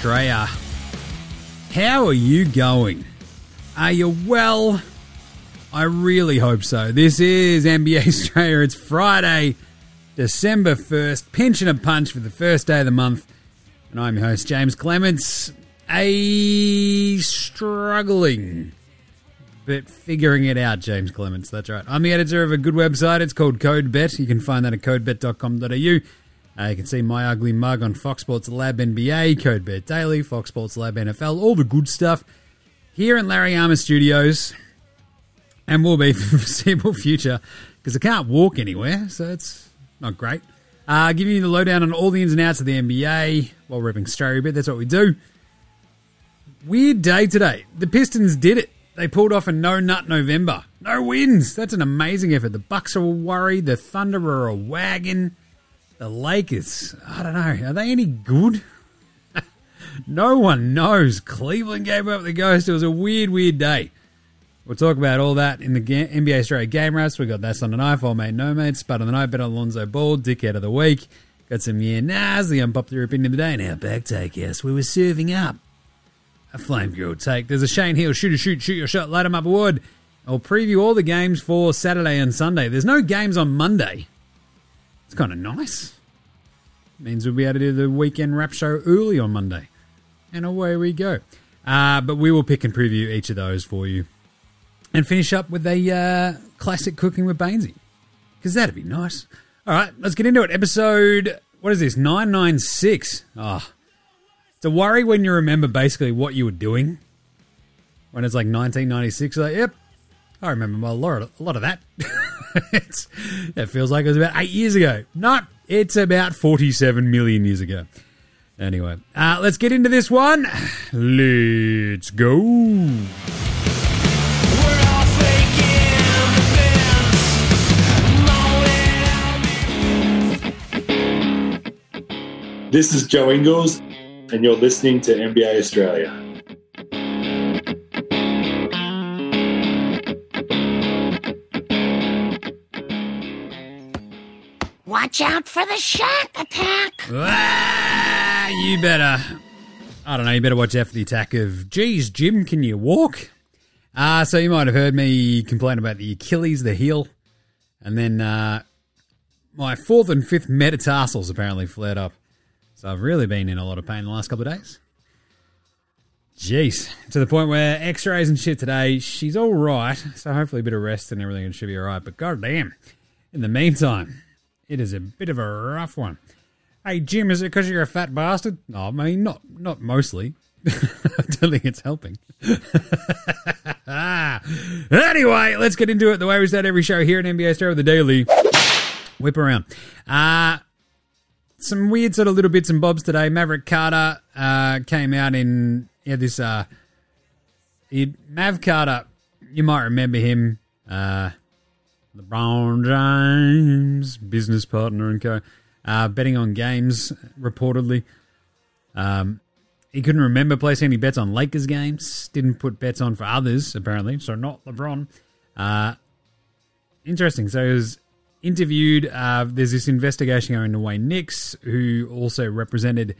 Australia. How are you going? Are you well? I really hope so. This is NBA Straya. It's Friday, December 1st, pinching a punch for the first day of the month. And I'm your host, James Clements. A struggling, but figuring it out, James Clements. That's right. I'm the editor of a good website. It's called CodeBet. You can find that at codebet.com.au. Uh, you can see my ugly mug on Fox Sports Lab NBA, Code CodeBet Daily, Fox Sports Lab NFL, all the good stuff here in Larry Armour Studios, and will be for the foreseeable future because I can't walk anywhere, so it's not great. Uh, giving you the lowdown on all the ins and outs of the NBA while ripping Australia a bit. That's what we do. Weird day today. The Pistons did it. They pulled off a no nut November. No wins. That's an amazing effort. The Bucks are worried. The Thunder are a wagon. The Lakers, I don't know. Are they any good? no one knows. Cleveland gave up the ghost. It was a weird, weird day. We'll talk about all that in the NBA Straya Game Wraps. We got that on night. All mate, no mate. Spud on the night. Bet Alonzo Ball. Dick Dickhead of the week. Got some yeah nas. The unpopular opinion of the day. Now back take. Yes, we were serving up a flame grilled take. There's a Shane Heal shoot a shoot shoot your shot. Light 'em up award. I'll preview all the games for Saturday and Sunday. There's no games on Monday. It's kind of nice. Means we'll be able to do the weekend wrap show early on Monday. And away we go. Uh, but we will pick and preview each of those for you. And finish up with a uh, classic cooking with Bainesy. Because that'd be nice. All right, let's get into it. Episode, what is this? 996. Oh, it's a worry when you remember basically what you were doing. When it's like 1996, like, yep, I remember a lot of, a lot of that. it feels like it was about eight years ago. No, it's about 47 million years ago. Anyway, uh, let's get into this one. Let's go. This is Joe Ingles, and you're listening to NBA Straya. Watch out for the shark attack. Ah, you better. I don't know. You better watch out for the attack of. Geez, Jim, can you walk? Uh, so you might have heard me complain about the Achilles, the heel, and then uh, my fourth and fifth metatarsals apparently flared up. So I've really been in a lot of pain the last couple of days. Jeez, to the point where X-rays and shit today. She's all right, so hopefully a bit of rest and everything should be all right. But goddamn, in the meantime, it is a bit of a rough one. Hey Jim, is it because you're a fat bastard? No, I mean not not mostly. I don't think it's helping. anyway, let's get into it the way we start every show here at NBA Star with the Daily. Whip around. Uh, some weird sort of little bits and bobs today. Maverick Carter uh, came out in yeah this uh, he, Mav Carter. You might remember him. Uh, LeBron James, business partner and co. Uh, betting on games, reportedly. Um, he couldn't remember placing any bets on Lakers games. Didn't put bets on for others, apparently. So not LeBron. Uh, interesting. So he was interviewed. Uh, there's this investigation going Wayne Nix, who also represented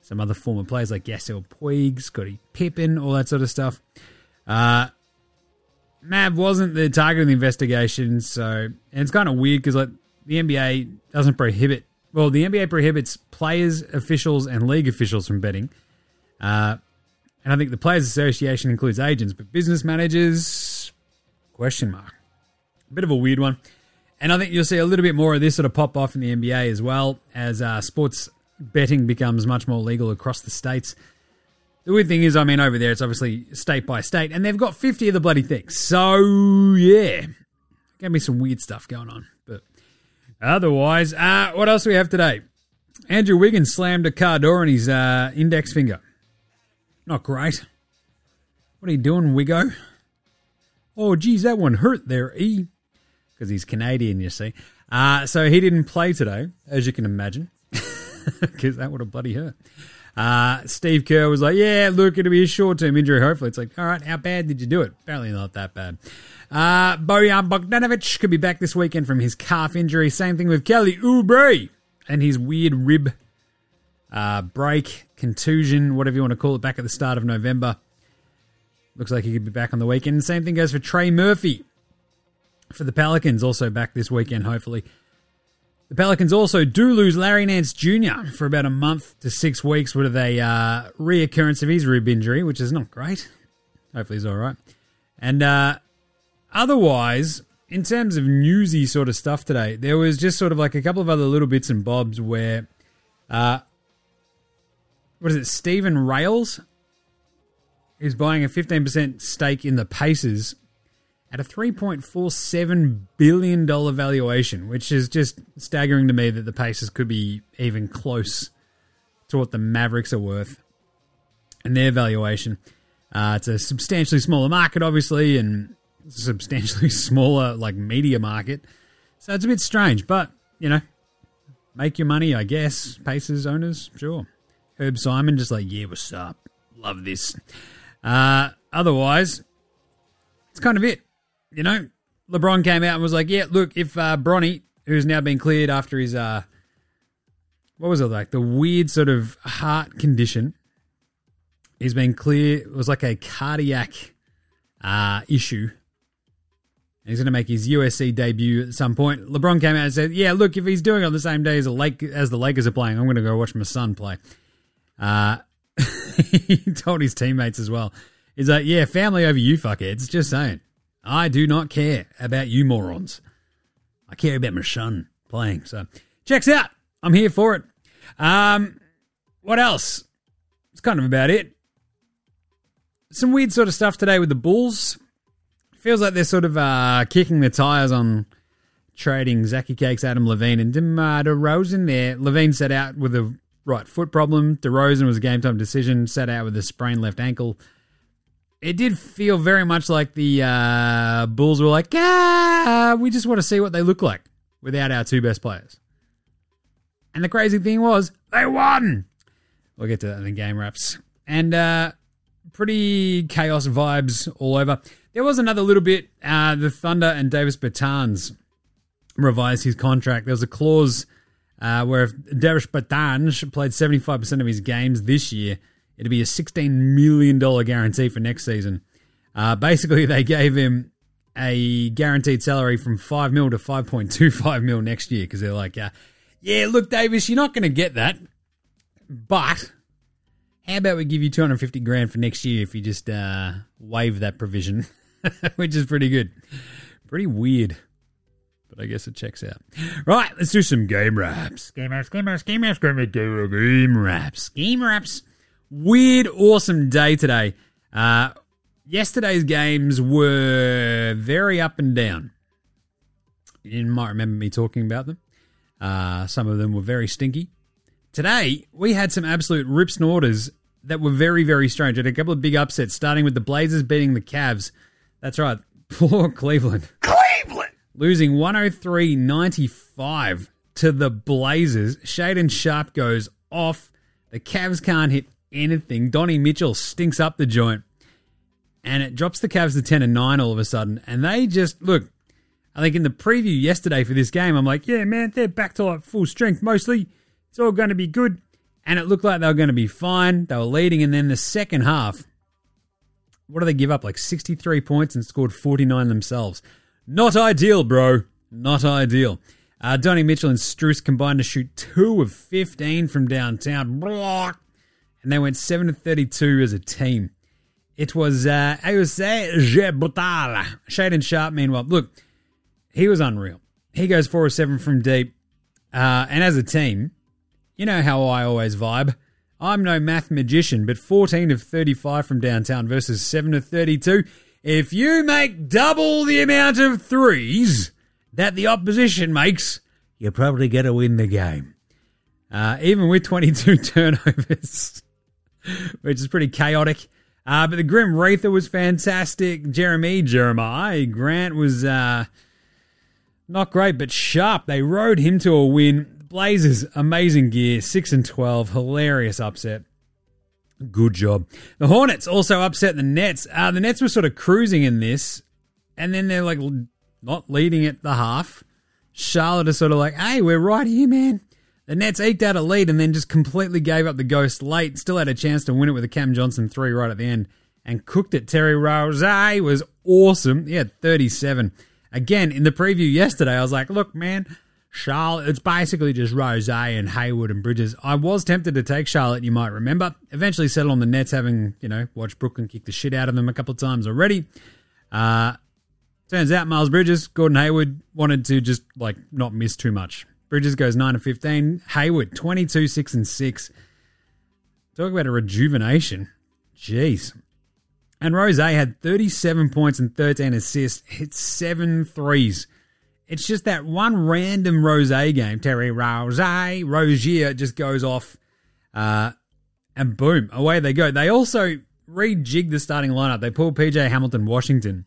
some other former players like Yasiel Puig, Scottie Pippen, all that sort of stuff. Uh, Mav wasn't the target of the investigation, so and it's kind of weird because like the NBA doesn't prohibit. Well, the NBA prohibits players, officials, and league officials from betting. Uh, and I think the Players Association includes agents, but business managers, question mark. A bit of a weird one. And I think you'll see a little bit more of this sort of pop off in the NBA as well as uh, sports betting becomes much more legal across the states. The weird thing is, I mean, over there it's obviously state by state, and they've got 50 of the bloody things. So, yeah, gonna be some weird stuff going on. But otherwise, uh, what else do we have today? Andrew Wiggins slammed a car door on his uh, index finger. Not great. What are you doing, Wiggo? Oh, geez, that one hurt there, E. Because he's Canadian, you see. Uh, so he didn't play today, as you can imagine, because that would have bloody hurt. Uh, Steve Kerr was like, yeah, look, it'll be a short term injury, hopefully. It's like, all right, how bad did you do it? Apparently not that bad. Uh, Bojan Bogdanovic could be back this weekend from his calf injury. Same thing with Kelly Oubre and his weird rib uh, break, contusion, whatever you want to call it, back at the start of November. Looks like he could be back on the weekend. Same thing goes for Trey Murphy for the Pelicans, also back this weekend, hopefully. The Pelicans also do lose Larry Nance Jr. for about a month to six weeks with a uh, reoccurrence of his rib injury, which is not great. Hopefully he's all right. And uh, otherwise, in terms of newsy sort of stuff today, there was just sort of like a couple of other little bits and bobs where, uh, what is it, Stephen Rales is buying a 15% stake in the Pacers at a $3.47 billion valuation, which is just staggering to me that the Pacers could be even close to what the Mavericks are worth and their valuation. Uh, it's a substantially smaller market, obviously, and substantially smaller like media market. So it's a bit strange, but you know, make your money, I guess. Pacers owners, sure. Herb Simon just like, yeah, what's up? Love this. Uh, otherwise, it's kind of it. You know, LeBron came out and was like, yeah, look, if uh, Bronny, who's now been cleared after his uh, what was it like the weird sort of heart condition, he's been clear. It was like a cardiac uh, issue He's going to make his USC debut at some point. LeBron came out and said, "Yeah, look, if he's doing it on the same day as the Lake as the Lakers are playing, I'm going to go watch my son play." Uh, he told his teammates as well. He's like, "Yeah, family over you fuckheads." Just saying, I do not care about you morons. I care about my son playing. So, checks out. I'm here for it. Um, what else? It's kind of about it. Some weird sort of stuff today with the Bulls feels like they're sort of uh, kicking the tires on trading Zachy Cakes, Adam Levine, and DeMar DeRozan there. LaVine set out with a right foot problem. DeRozan was a game time decision, set out with a sprained left ankle. It did feel very much like the uh, Bulls were like, ah, we just want to see what they look like without our two best players. And the crazy thing was, they won. We'll get to that in the game wraps. And uh, pretty chaos vibes all over. There was another little bit. Uh, the Thunder and Davis Bertans revised his contract. There was a clause uh, where if Davis Bertans played 75% of his games this year, it'd be a $16 million guarantee for next season. Uh, basically, they gave him a guaranteed salary from 5 mil to 5.25 mil next year because they're like, uh, yeah, look, Davis, you're not going to get that. But how about we give you 250 grand for next year if you just uh, waive that provision? which is pretty good. Pretty weird. But I guess it checks out. Right, let's do some game wraps. Game wraps, game wraps, game wraps, game wraps, game wraps. Game wraps. Weird, awesome day today. Uh, yesterday's games were very up and down. You might remember me talking about them. Uh, some of them were very stinky. Today, we had some absolute rip snorters that were very, very strange. had a couple of big upsets, starting with the Blazers beating the Cavs that's right. Poor Cleveland. Cleveland! Losing 103 95 to the Blazers. Shaedon Sharpe goes off. The Cavs can't hit anything. Donnie Mitchell stinks up the joint. And it drops the Cavs to 10 and 9 all of a sudden. And they just, look, I think in the preview yesterday for this game, I'm like, yeah, man, they're back to like full strength mostly. It's all going to be good. And it looked like they were going to be fine. They were leading. And then the second half, what do they give up? Like 63 points and scored 49 themselves. Not ideal, bro. Not ideal. Uh, Donnie Mitchell and Strus combined to shoot 2 of 15 from downtown. And they went 7 to 32 as a team. It was, uh, say, brutal. Shaedon Sharpe, meanwhile, look, he was unreal. He goes 4 or 7 from deep. Uh, and as a team, you know how I always vibe. I'm no math magician, but 14 of 35 from downtown versus 7 of 32. If you make double the amount of threes that the opposition makes, you're probably going to win the game. Uh, even with 22 turnovers, which is pretty chaotic. Uh, but the Grim Wraither was fantastic. Jeremy, Jeremiah Grant was uh, not great, but sharp. They rode him to a win. Blazers, amazing gear, 6 and 12, hilarious upset. Good job. The Hornets also upset the Nets. Uh, the Nets were sort of cruising in this, and then they're like not leading at the half. Charlotte is sort of like, hey, we're right here, man. The Nets eked out a lead and then just completely gave up the ghost late. Still had a chance to win it with a Cam Johnson three right at the end and cooked it. Terry Rose was awesome. He had 37. Again, in the preview yesterday, I was like, look, man, Charlotte, it's basically just Rose and Hayward and Bridges. I was tempted to take Charlotte, you might remember. Eventually settled on the Nets, having, you know, watched Brooklyn kick the shit out of them a couple of times already. Uh, turns out Miles Bridges, Gordon Hayward wanted to just, like, not miss too much. Bridges goes 9 to 15. Hayward, 22, 6 and 6. Talk about a rejuvenation. Jeez. And Rose had 37 points and 13 assists, hit seven threes. It's just that one random Rose game, Terry Rose, Rozier just goes off, uh, and boom, away they go. They also rejig the starting lineup. They pull PJ Hamilton Washington.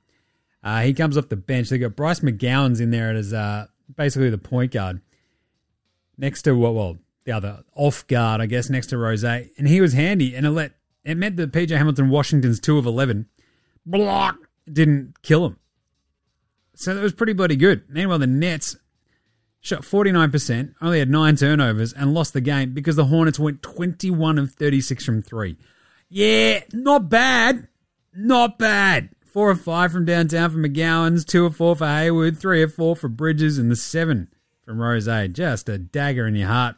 Uh, he comes off the bench. They got Bryce McGowens in there as uh, basically the point guard next to what? Well, the other off guard, I guess, next to Rose, and he was handy. And it let it meant that PJ Hamilton Washington's two of eleven block didn't kill him. So that was pretty bloody good. Meanwhile, the Nets shot 49%, only had nine turnovers, and lost the game because the Hornets went 21 of 36 from three. Yeah, not bad. Not bad. Four of five from downtown for McGowens, two of four for Hayward, three of four for Bridges, and the seven from Rose. Just a dagger in your heart.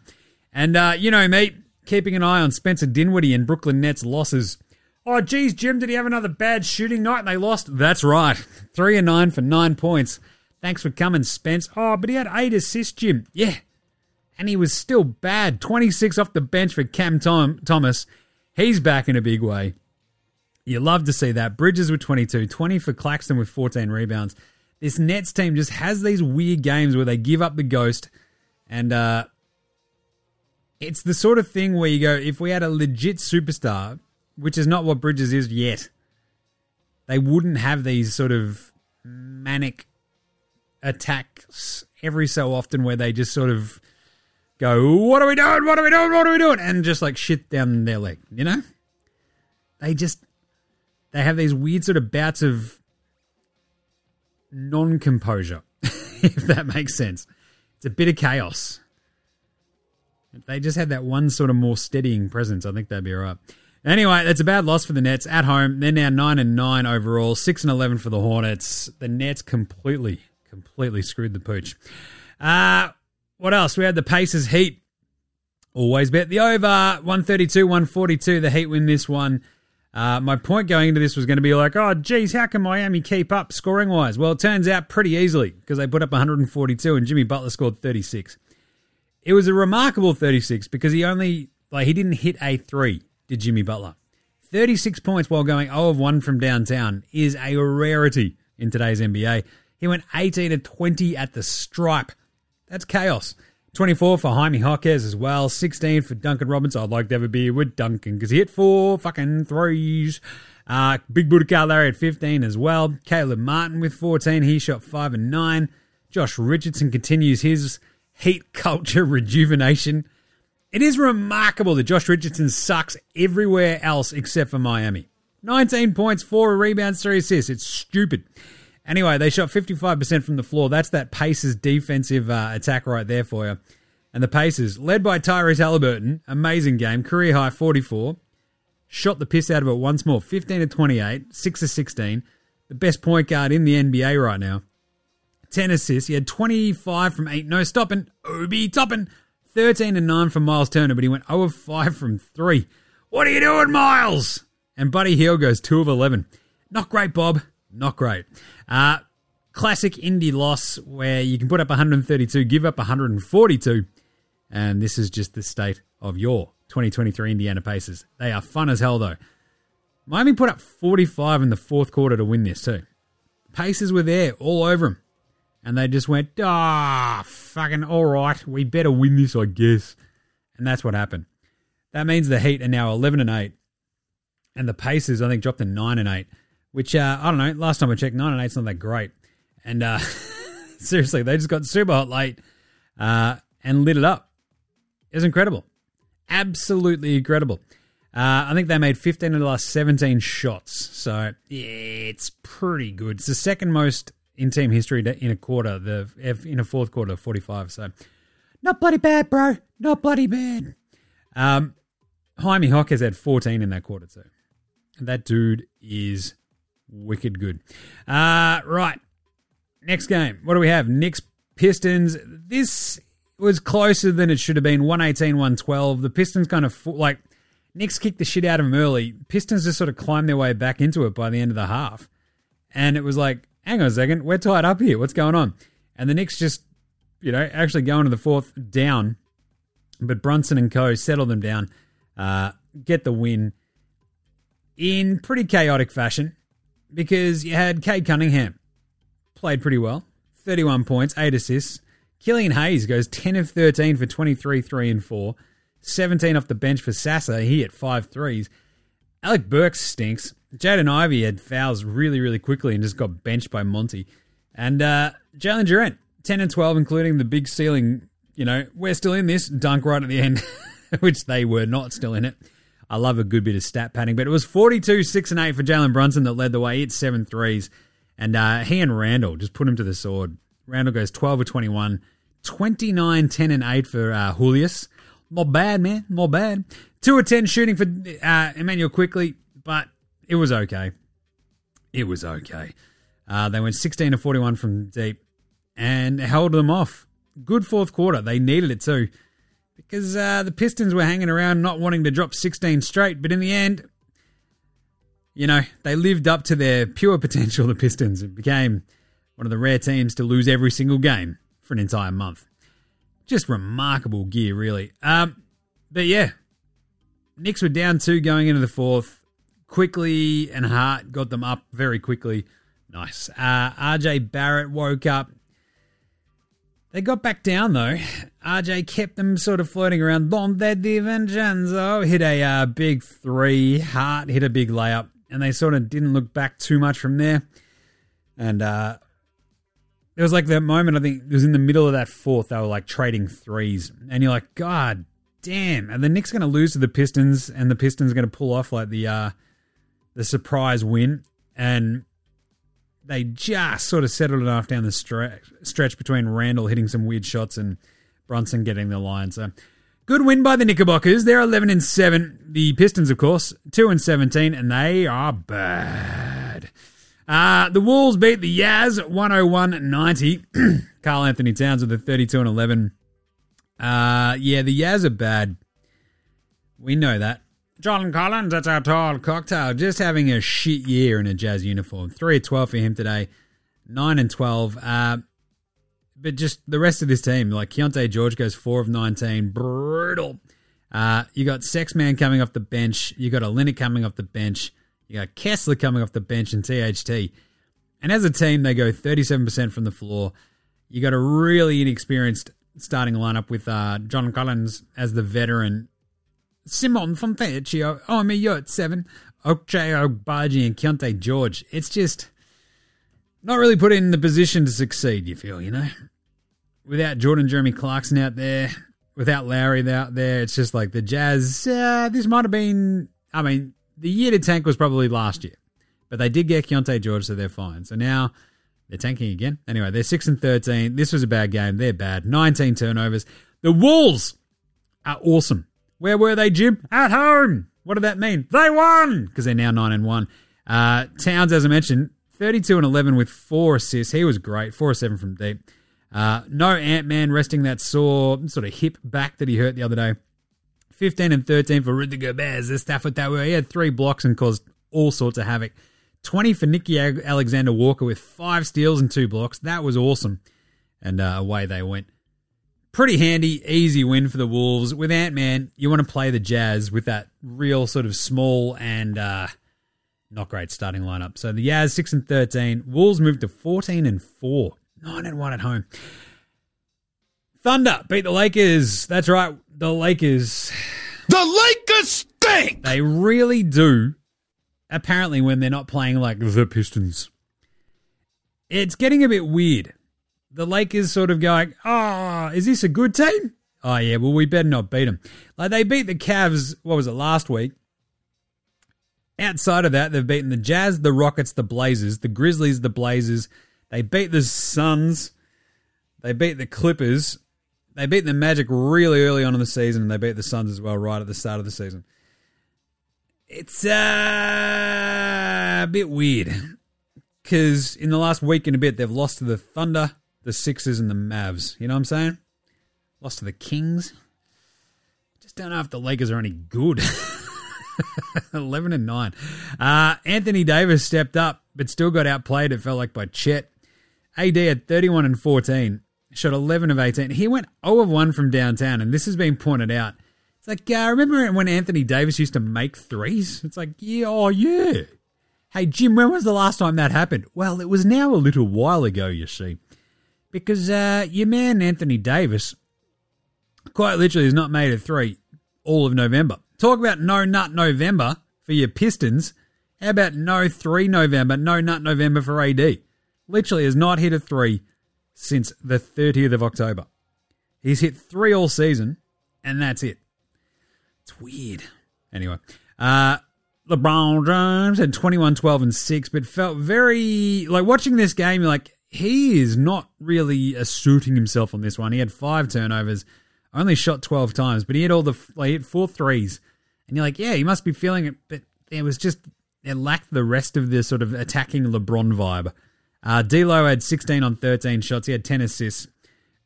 And, uh, you know, mate, keeping an eye on Spencer Dinwiddie and Brooklyn Nets losses Oh, geez, Jim, did he have another bad shooting night and they lost? That's right. Three and nine for nine points. Thanks for coming, Spence. Oh, but he had eight assists, Jim. Yeah. And he was still bad. 26 off the bench for Cam Tom- Thomas. He's back in a big way. You love to see that. Bridges with 22, 20 for Claxton with 14 rebounds. This Nets team just has these weird games where they give up the ghost and uh, it's the sort of thing where you go, if we had a legit superstar which is not what Bridges is yet. They wouldn't have these sort of manic attacks every so often where they just sort of go, What are we doing? What are we doing? What are we doing? And just like shit down their leg, you know? They just, they have these weird sort of bouts of non composure, if that makes sense. It's a bit of chaos. If they just had that one sort of more steadying presence, I think they'd be all right. Anyway, that's a bad loss for the Nets at home. They're now nine and nine overall, six and eleven for the Hornets. The Nets completely, completely screwed the pooch. Uh, what else? We had the Pacers Heat. Always bet the over 132, 142. The Heat win this one. Uh, my point going into this was going to be like, oh, geez, how can Miami keep up scoring wise? Well, it turns out pretty easily because they put up 142 and Jimmy Butler scored 36. It was a remarkable 36 because he only, like, he didn't hit a three did Jimmy Butler. 36 points while going 0 of 1 from downtown is a rarity in today's NBA. He went 18 to 20 at the stripe. That's chaos. 24 for Jaime Jaquez as well. 16 for Duncan Robinson. I'd like to have a beer with Duncan because he hit four fucking threes. Uh, Big Buddha Kyle Lowry at 15 as well. Caleb Martin with 14. He shot 5 and 9. Josh Richardson continues his heat culture rejuvenation. It is remarkable that Josh Richardson sucks everywhere else except for Miami. 19 points, 4 rebounds, 3 assists. It's stupid. Anyway, they shot 55% from the floor. That's that Pacers defensive uh, attack right there for you. And the Pacers, led by Tyrese Haliburton, amazing game, career high 44. Shot the piss out of it once more, 15 to 28, 6 to 16. The best point guard in the NBA right now. 10 assists. He had 25 from 8. No stopping. Obi Toppin. 13 and 9 from Miles Turner, but he went 0 of 5 from 3. What are you doing, Miles? And Buddy Hield goes 2 of 11. Not great, Bob. Not great. Uh, classic indie loss where you can put up 132, give up 142. And this is just the state of your 2023 Indiana Pacers. They are fun as hell, though. Miami put up 45 in the fourth quarter to win this, too. Pacers were there all over them. And they just went, ah, fucking all right, we better win this, I guess. And that's what happened. That means the Heat are now 11 and 8. And the Pacers, I think, dropped to 9 and 8, which, uh, I don't know, last time I checked, 9 and 8's not that great. And uh, seriously, they just got super hot late uh, and lit it up. It was incredible. Absolutely incredible. Uh, I think they made 15 of the last 17 shots. So, yeah, it's pretty good. It's the second most in team history in a quarter, the in a fourth quarter, 45. So Not bloody bad, bro. Not bloody bad. Um, Jaime Hock has had 14 in that quarter too. That dude is wicked good. Uh, right. Next game. What do we have? Knicks Pistons. This was closer than it should have been. 118, 112. The Pistons kind of like Knicks kicked the shit out of them early. Pistons just sort of climbed their way back into it by the end of the half. And it was like, hang on a second, we're tied up here. What's going on? And the Knicks just, you know, actually going to the fourth down. But Brunson and co settle them down, uh, get the win in pretty chaotic fashion because you had Cade Cunningham played pretty well, 31 points, 8 assists. Killian Hayes goes 10 of 13 for 23, 3 and 4. 17 off the bench for Sasser. He hit five threes. Alec Burks stinks. Jaden Ivey had fouls really, really quickly and just got benched by Monty. And uh, Jalen Duren, 10 and 12, including the big ceiling. You know, we're still in this dunk right at the end, which they were not still in it. I love a good bit of stat padding, but it was 42, 6 and 8 for Jalen Brunson that led the way. It's seven threes. And uh, he and Randle just put him to the sword. Randle goes 12 of 21, 29, 10 and 8 for uh, Julius. Not bad, man. Not bad. 2 of 10 shooting for uh, Immanuel Quickley, but it was okay. It was okay. Uh, they went 16 of 41 from deep and held them off. Good fourth quarter. They needed it too because uh, the Pistons were hanging around not wanting to drop 16 straight, but in the end, you know, they lived up to their pure potential, the Pistons, and became one of the rare teams to lose every single game for an entire month. Just remarkable gear, really. Um, but yeah, Knicks were down two going into the fourth. Quickley and Hart got them up very quickly. Nice. Uh, RJ Barrett woke up. They got back down though. RJ kept them sort of floating around. Donte DiVincenzo hit a uh, big three. Hart hit a big layup, and they sort of didn't look back too much from there. And uh, it was like that moment, I think it was in the middle of that fourth, they were like trading threes. And you're like, God damn. And the Knicks going to lose to the Pistons, and the Pistons going to pull off like the, uh, the surprise win. And they just sort of settled it off down the stretch, stretch between Randle hitting some weird shots and Brunson getting the line. So good win by the Knickerbockers. They're 11 and 7. The Pistons, of course, 2 and 17, and they are bad. Uh, the Wolves beat the Yaz 101 90. Karl Anthony Towns with a 32 and 11. Uh, yeah, the Yaz are bad. We know that. John Collins, that's our tall cocktail, just having a shit year in a Jazz uniform. 3 of 12 for him today, 9 and 12. Uh, but just the rest of this team, like Keyonte George goes 4 of 19, brutal. Uh, you got Sexman coming off the bench. You got Olynyk coming off the bench. You got Kessler coming off the bench and THT. And as a team, they go 37% from the floor. You got a really inexperienced starting lineup with uh, John Collins as the veteran, Simone Fontecchio, Omer Yurtseven, Ochai Agbaji, and Keyonte George. It's just not really put in the position to succeed, you feel, you know? Without Jordan Jeremy Clarkson out there, without Lowry out there, it's just like the Jazz, uh, this might have been, I mean, the year to tank was probably last year, but they did get Keyonte George, so they're fine. So now they're tanking again. Anyway, they're six and thirteen. This was a bad game. They're bad. Nineteen turnovers. The Wolves are awesome. Where were they, Jim? At home. What did that mean? They won because they're now nine and one. Uh, Towns, as I mentioned, thirty-two and eleven with four assists. He was great. Four or seven from deep. Uh, no Ant Man resting that sore sort of hip back that he hurt the other day. 15 and 13 for Rudy Gobert, the Stifle Tower. He had three blocks and caused all sorts of havoc. 20 for Nicky Alexander Walker with five steals and two blocks. That was awesome. And uh, away they went. Pretty handy, easy win for the Wolves. With Ant Man, you want to play the Jazz with that real sort of small and uh, not great starting lineup. So the Jazz 6 and 13. Wolves moved to 14 and 4. 9 and 1 at home. Thunder beat the Lakers. That's right the Lakers. The Lakers stink! They really do. Apparently, when they're not playing like the Pistons, it's getting a bit weird. The Lakers sort of going, oh, is this a good team? Oh, yeah, well, we better not beat them. Like, they beat the Cavs, what was it, last week? Outside of that, they've beaten the Jazz, the Rockets, the Blazers, the Grizzlies, the Blazers. They beat the Suns. They beat the Clippers. They beat the Magic really early on in the season, and they beat the Suns as well right at the start of the season. It's uh, a bit weird because in the last week and a bit, they've lost to the Thunder, the Sixers, and the Mavs. You know what I'm saying? Lost to the Kings. Just don't know if the Lakers are any good. 11 and 9. Uh, Anthony Davis stepped up, but still got outplayed, it felt like, by Chet. AD had 31 and 14, shot 11 of 18. He went 0 of 1 from downtown, and this has been pointed out. It's like, uh, remember when Anthony Davis used to make threes? It's like, yeah, oh, yeah. Hey, Jim, when was the last time that happened? Well, it was now a little while ago, you see. Because uh, your man, Anthony Davis, quite literally has not made a three all of November. Talk about no nut November for your Pistons. How about no three November, no nut November for AD? Literally has not hit a three since the 30th of October. He's hit three all season, and that's it. It's weird. Anyway, uh, LeBron James had 21, 12, and 6, but felt very like watching this game, like, he is not really asserting himself on this one. He had five turnovers, only shot 12 times, but he had all the like, he had four threes. And you're like, yeah, he must be feeling it, but it was just, it lacked the rest of the sort of attacking LeBron vibe. Uh, D'Lo had 16 on 13 shots. He had 10 assists.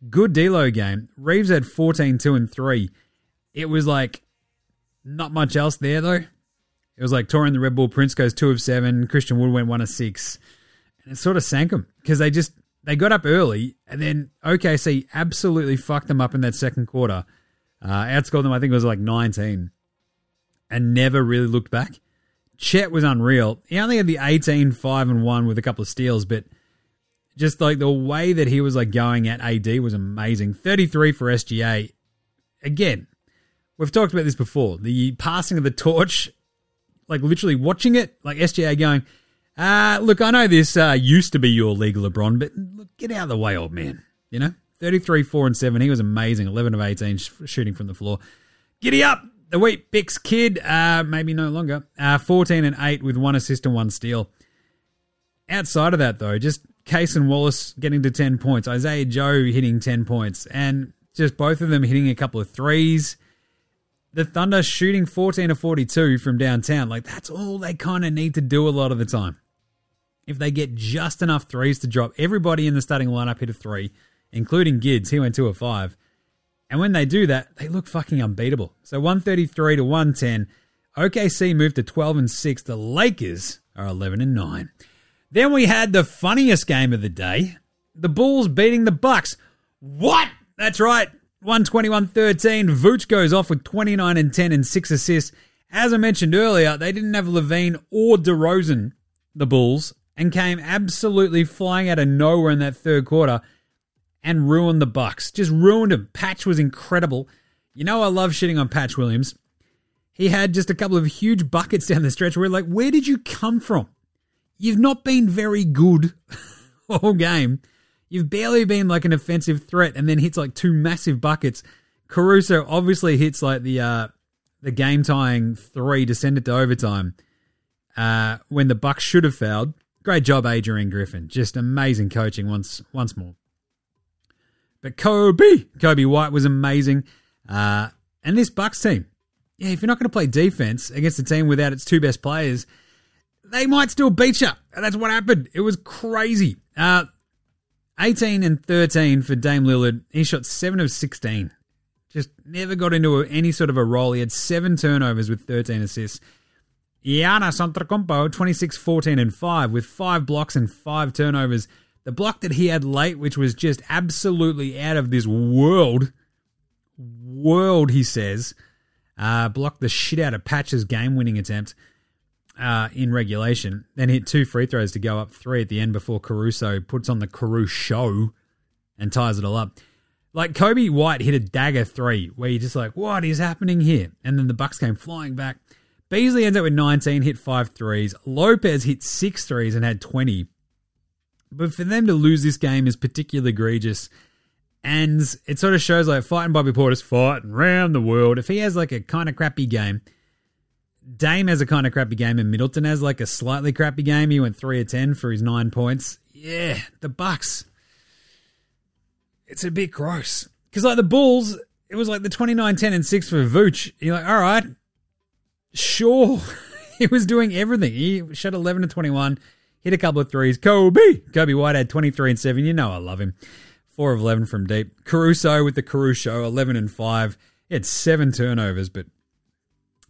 Good D'Lo game. Reeves had 14, 2, and 3. It was like not much else there, though. It was like Taurean the Red Bull Prince goes 2 of 7. Christian Wood went 1 of 6. And it sort of sank them because they just, they got up early and then OKC absolutely fucked them up in that second quarter. Uh, outscored them, I think it was like 19 and never really looked back. Chet was unreal. He only had the 18, 5 and 1 with a couple of steals, but just like the way that he was like going at AD was amazing. 33 for SGA. Again, we've talked about this before. The passing of the torch, like literally watching it, like SGA going, uh, look, I know this uh, used to be your league, LeBron, but look, get out of the way, old man. You know, 33, 4 and 7. He was amazing. 11 of 18 sh- shooting from the floor. Giddy up the Weet-Bix kid, uh, maybe no longer, uh, 14 and 8 with one assist and one steal. Outside of that, though, just Cason Wallace getting to 10 points, Isaiah Joe hitting 10 points, and just both of them hitting a couple of threes. The Thunder shooting 14 to 42 from downtown. Like, that's all they kind of need to do a lot of the time. If they get just enough threes to drop, everybody in the starting lineup hit a three, including Gids. He went two of five. And when they do that, they look fucking unbeatable. So 133 to 110. OKC moved to 12 and 6. The Lakers are 11 and 9. Then we had the funniest game of the day. The Bulls beating the Bucks. What? That's right. 121-13. Vooch goes off with 29 and 10 and 6 assists. As I mentioned earlier, they didn't have LaVine or DeRozan, the Bulls, and came absolutely flying out of nowhere in that third quarter and ruined the Bucks. Just ruined him. Patch was incredible. You know I love shitting on Patch Williams. He had just a couple of huge buckets down the stretch where we're like, where did you come from? You've not been very good all game. You've barely been like an offensive threat and then hits like two massive buckets. Caruso obviously hits like the uh the game tying three to send it to overtime. Uh when the Bucks should have fouled. Great job, Adrian Griffin. Just amazing coaching once once more. But Coby, Coby White was amazing. Uh, and this Bucks team, yeah, if you're not going to play defense against a team without its two best players, they might still beat you. And that's what happened. It was crazy. Uh, 18 and 13 for Dame Lillard. He shot 7 of 16. Just never got into any sort of a role. He had seven turnovers with 13 assists. Giannis Antetokounmpo, 26, 14, and 5 with five blocks and five turnovers. The block that he had late, which was just absolutely out of this world, world, he says, uh, blocked the shit out of Patch's game winning attempt uh, in regulation. Then hit two free throws to go up three at the end before Caruso puts on the Caruso show and ties it all up. Like Coby White hit a dagger three where you're just like, what is happening here? And then the Bucks came flying back. Beasley ends up with 19, hit five threes. Lopez hit six threes and had 20. But for them to lose this game is particularly egregious. And it sort of shows like fighting Bobby Portis fighting around the world. If he has like a kind of crappy game, Dame has a kind of crappy game, and Middleton has like a slightly crappy game. He went three of ten for his nine points. Yeah, the Bucks. It's a bit gross. Because like the Bulls, it was like the 29 10 and 6 for Vooch. You're like, all right, sure. he was doing everything. He shot 11 to 21, hit a couple of threes. Coby. Coby White had 23 and 7. You know I love him. 4 of 11 from deep. Caruso with the Caruso, 11 and 5. He had seven turnovers, but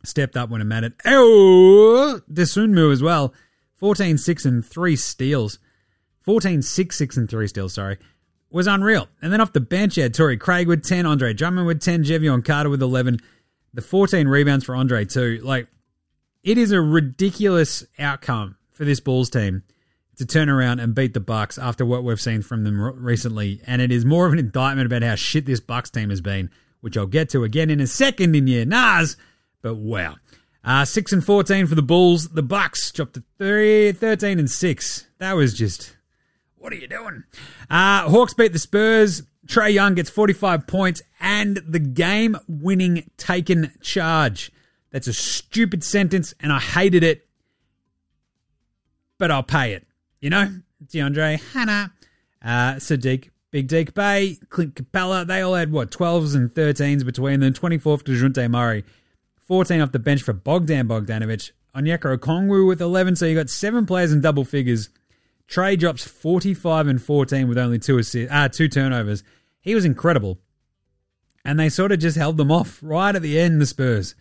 stepped up when it mattered. Oh, Dosunmu as well. 14 6 and 3 steals. 14 6 6 and 3 steals, sorry. Was unreal. And then off the bench, you had Torrey Craig with 10, Andre Drummond with 10, Jevon Carter with 11. The 14 rebounds for Andre, too. Like, it is a ridiculous outcome for this Bulls team to turn around and beat the Bucks after what we've seen from them recently, and it is more of an indictment about how shit this Bucks team has been, which I'll get to again in a second in your Nas. But wow, uh, six and fourteen for the Bulls. The Bucks dropped to three, 13 and six. That was just what are you doing? Uh, Hawks beat the Spurs. Trae Young gets 45 points and the game winning taken charge. That's a stupid sentence and I hated it, but I'll pay it. You know, DeAndre, Hunter, uh, Saddiq, Big Deke Bey, Clint Capela, they all had what, 12s and 13s between them. 24th to Junte Murray, 14 off the bench for Bogdan Bogdanovic. Onyeka Okongwu with 11, so you got seven players in double figures. Trae drops 45 and 14 with only two assists, uh, two turnovers. He was incredible. And they sort of just held them off right at the end, the Spurs.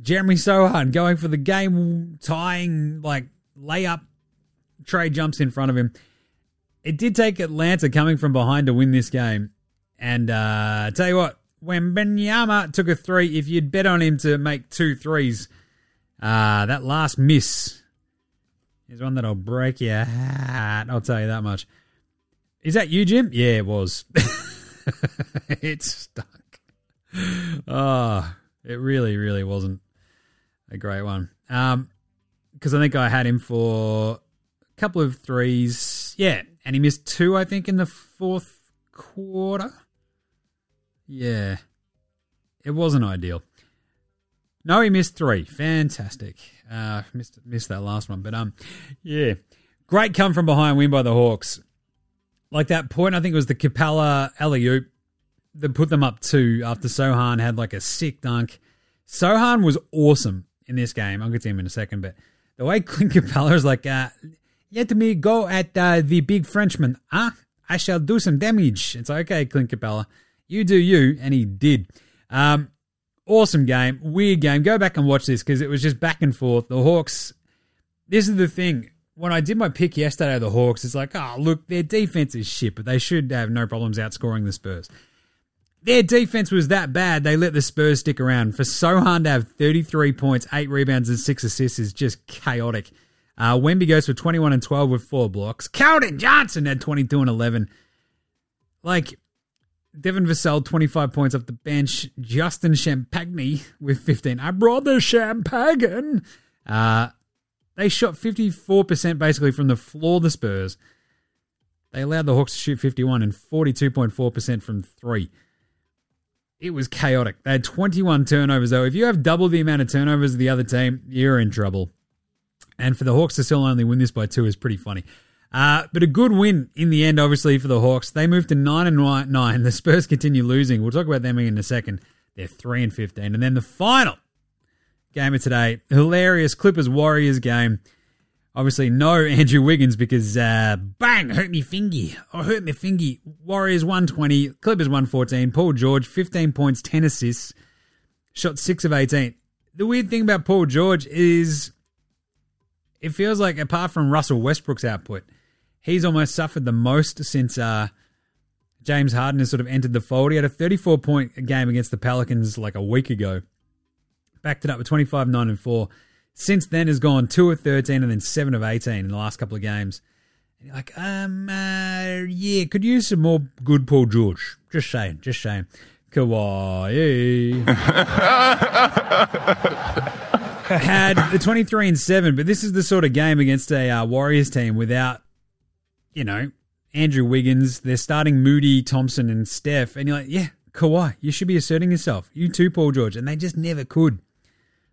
Jeremy Sochan going for the game tying like layup. Trae jumps in front of him. It did take Atlanta coming from behind to win this game. And uh tell you what, when Benyama took a three, if you'd bet on him to make two threes, uh, that last miss is one that'll break your heart. I'll tell you that much. Is that you, Jim? Yeah, it was. it stuck. Oh, it really, really wasn't a great one. Um, because I think I had him for a couple of threes. Yeah, and he missed two, I think, in the fourth quarter. Yeah, it wasn't ideal. No, he missed three. Fantastic. Uh, missed missed that last one, but um, yeah, great come from behind win by the Hawks. Like that point, I think it was the Capela alley oop that put them up two after Sochan had like a sick dunk. Sochan was awesome in this game. I'll get to him in a second, but the way Clint Capela is like, uh, let me go at uh, the big Frenchman. Ah, I shall do some damage. It's like, okay, Clint Capela, you do you, and he did. Um, awesome game, weird game. Go back and watch this because it was just back and forth. The Hawks. This is the thing. When I did my pick yesterday of the Hawks, it's like, oh, look, their defense is shit, but they should have no problems outscoring the Spurs. Their defense was that bad, they let the Spurs stick around. For Sochan to have 33 points, 8 rebounds, and 6 assists is just chaotic. Uh, Wemby goes for 21 and 12 with 4 blocks. Keldon Johnson had 22 and 11. Like, Devin Vassell, 25 points off the bench. Justin Champagnie with 15. I brought the champagne. Uh, they shot 54% basically from the floor, the Spurs. They allowed the Hawks to shoot 51 and 42.4% from three. It was chaotic. They had 21 turnovers, though. If you have double the amount of turnovers of the other team, you're in trouble. And for the Hawks to still only win this by two is pretty funny. Uh, but a good win in the end, obviously, for the Hawks. They moved to 9 and 9. The Spurs continue losing. We'll talk about them in a second. They're 3 and 15. And then the final game of today hilarious Clippers Warriors game. Obviously, no Andrew Wiggins because uh, bang, hurt me fingy. Oh, hurt me fingy. Warriors 120, Clippers 114. Paul George, 15 points, 10 assists, shot 6 of 18. The weird thing about Paul George is it feels like, apart from Russell Westbrook's output, he's almost suffered the most since uh, James Harden has sort of entered the fold. He had a 34 point game against the Pelicans like a week ago. Backed it up with 25, 9, and 4. Since then has gone 2 of 13 and then 7 of 18 in the last couple of games. And you're like, um, uh, yeah, could use some more good Paul George. Just saying, just saying. Kawhi. had the 23 and 7, but this is the sort of game against a uh, Warriors team without you know, Andrew Wiggins, they're starting Moody, Thompson, and Steph, and you're like, yeah, Kawhi, you should be asserting yourself. You too, Paul George, and they just never could.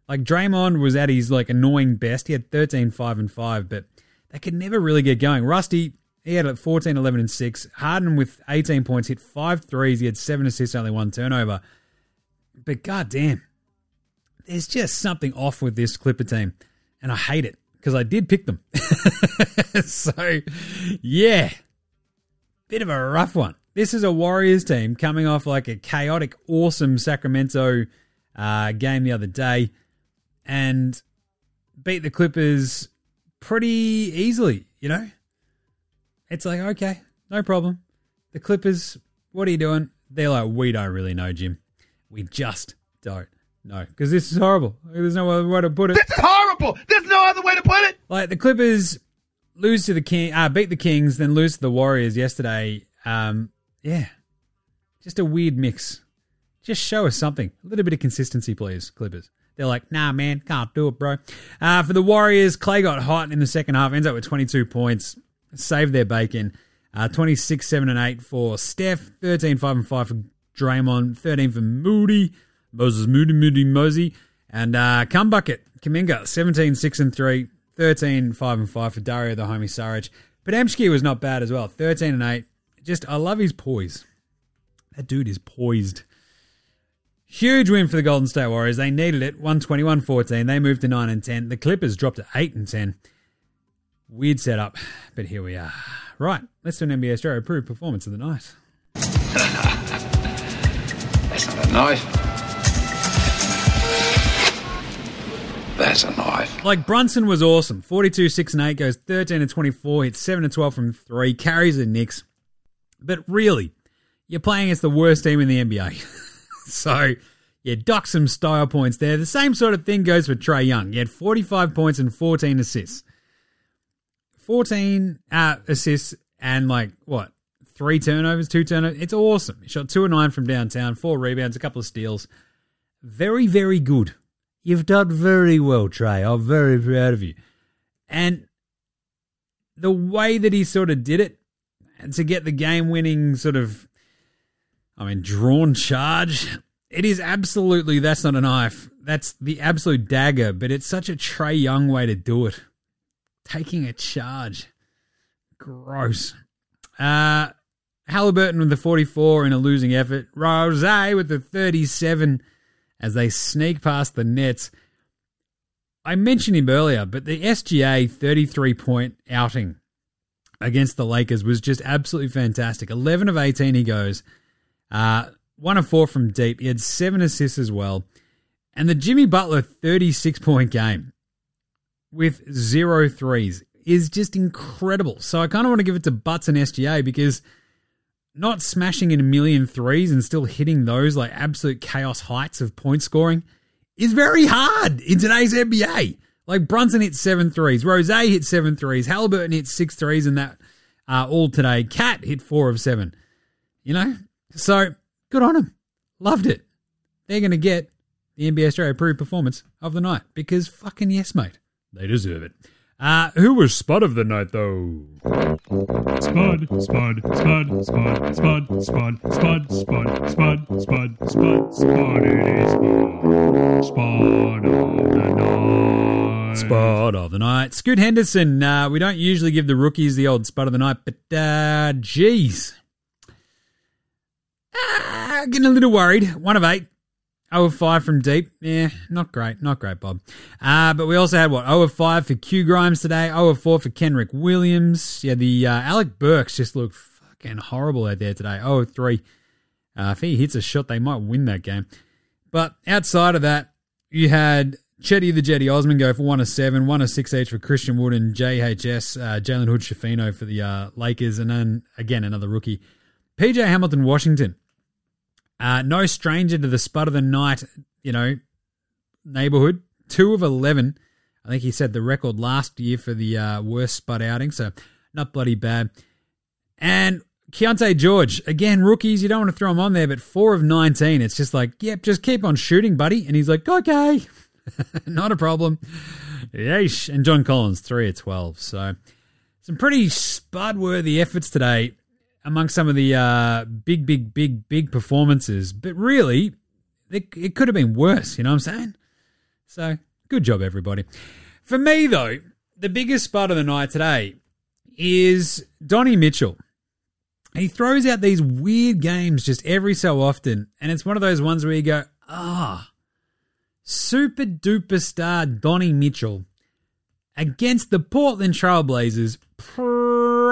Like Draymond was at his like annoying best. He had 13, 5, and 5, but they could never really get going. Rusty, He had like 14, 11, and 6. Harden with 18 points, hit five threes. He had seven assists, only one turnover. But goddamn, there's just something off with this Clipper team. And I hate it because I did pick them. so, yeah, bit of a rough one. This is a Warriors team coming off like a chaotic, awesome Sacramento uh, game the other day and beat the Clippers pretty easily, you know? It's like, okay, no problem. The Clippers, what are you doing? They're like, we don't really know, Jim. We just don't know. Because this is horrible. There's no other way to put it. This is horrible. There's no it. Like the Clippers lose to the King, uh, beat the Kings, then lose to the Warriors yesterday. Um, yeah, just a weird mix. Just show us something. A little bit of consistency, please, Clippers. They're like, nah, man, can't do it, bro. Uh, for the Warriors, Clay got hot in the second half, ends up with 22 points, saved their bacon. Uh, 26, 7, and 8 for Steph, 13, 5, and 5 for Draymond, 13 for Moody, Moses Moody, Moody, Mosey, and uh, Cum Bucket, Kuminga, 17, 6, and 3, 13, 5, and 5 for Dario the homie Saric. But Emshki was not bad as well, 13 and 8. Just, I love his poise. That dude is poised. Huge win for the Golden State Warriors. They needed it. 121 14. They moved to 9 and 10. The Clippers dropped to 8 and 10. Weird setup, but here we are. Right, let's do an NBA Straya approved performance of the night. That's not a knife. That's a knife. Like Brunson was awesome. 42, 6 and 8, goes 13 and 24, hits 7 and 12 from 3, carries the Knicks. But really, you're playing against the worst team in the NBA. so, yeah, dock some style points there. The same sort of thing goes for Trae Young. He had 45 points and 14 assists. 14 uh, assists and like, what, three turnovers, two turnovers. It's awesome. He shot two and nine from downtown, four rebounds, a couple of steals. Very, very good. You've done very well, Trae. I'm very proud of you. And the way that he sort of did it, and to get the game winning sort of, I mean, drawn charge, it is absolutely, that's not a knife. That's the absolute dagger, but it's such a Trae Young way to do it. Taking a charge. Gross. Uh, Haliburton with the 44 in a losing effort. Rose with the 37 as they sneak past the Nets. I mentioned him earlier, but the SGA 33 point outing against the Lakers was just absolutely fantastic. 11 of 18 he goes. Uh, one of four from deep. He had seven assists as well. And the Jimmy Butler 36 point game with zero threes is just incredible. So I kind of want to give it to Butts and SGA because not smashing in a million threes and still hitting those like absolute chaos heights of point scoring is very hard in today's NBA. Like Brunson hit seven threes, Rose hit seven threes, Haliburton hit six threes, and that uh, all today. Cat hit four of seven. You know, so good on him. Loved it. They're going to get the NBA Straya approved performance of the night because fucking yes, mate. They deserve it. Uh, who was spot of the night, though? Spud, spud, spud, spud, spud, spud, spud, spud, spud, spud, spud, spud. It is spud. Spud of the night. Spot of the night. Scoot Henderson. Uh, we don't usually give the rookies the old spot of the night, but uh, geez. Uh, getting a little worried. One of eight. 0 of 5 from deep. Yeah, not great. Not great, Bob. Uh, but we also had, what, 0 of 5 for Q Grimes today, 0 of 4 for Kenrich Williams. Yeah, the uh, Alec Burks just looked fucking horrible out there today. 0 of 3. Uh, if he hits a shot, they might win that game. But outside of that, you had Chetty the Jetty Osman go for 1 of 7, 1 of 6 each for Christian Wood and JHS, uh, Jalen Hood-Schifino for the uh, Lakers, and then again another rookie. PJ Hamilton Washington. Uh, no stranger to the spud of the night, you know, neighborhood. Two of 11. I think he said the record last year for the uh, worst spud outing, so not bloody bad. And Keyonte George, again, rookies, you don't want to throw him on there, but four of 19. It's just like, yep, just keep on shooting, buddy. And he's like, okay, not a problem. Yeesh. And John Collins, three of 12. So some pretty spud worthy efforts today among some of the uh, big, big, big, big performances. But really, it, it could have been worse, you know what I'm saying? So, good job, everybody. For me, though, the biggest spot of the night today is Donnie Mitchell. He throws out these weird games just every so often, and it's one of those ones where you go, ah, super duper star Donnie Mitchell against the Portland Trailblazers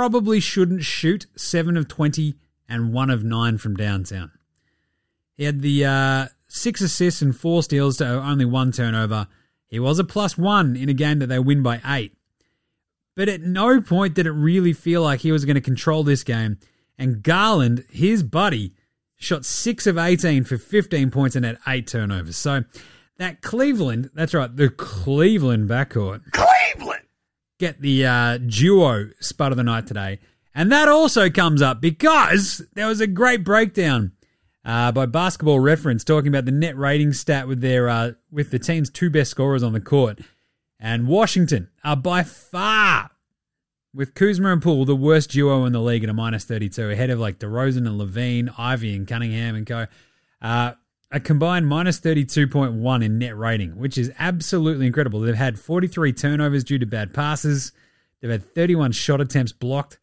probably shouldn't shoot 7 of 20 and 1 of 9 from downtown. He had the uh, 6 assists and 4 steals to only 1 turnover. He was a plus 1 in a game that they win by 8. But at no point did it really feel like he was going to control this game. And Garland, his buddy, shot 6 of 18 for 15 points and had 8 turnovers. So that Cleveland, that's right, the Cleveland backcourt Cleveland! Get the uh, duo spot of the night today. And that also comes up because there was a great breakdown uh, by Basketball Reference talking about the net rating stat with their uh, with the team's two best scorers on the court. And Washington are by far, with Kuzma and Poole, the worst duo in the league at a minus 32, ahead of like DeRozan and LaVine, Ivey and Cunningham and co. Uh, a combined minus 32.1 in net rating, which is absolutely incredible. They've had 43 turnovers due to bad passes. They've had 31 shot attempts blocked.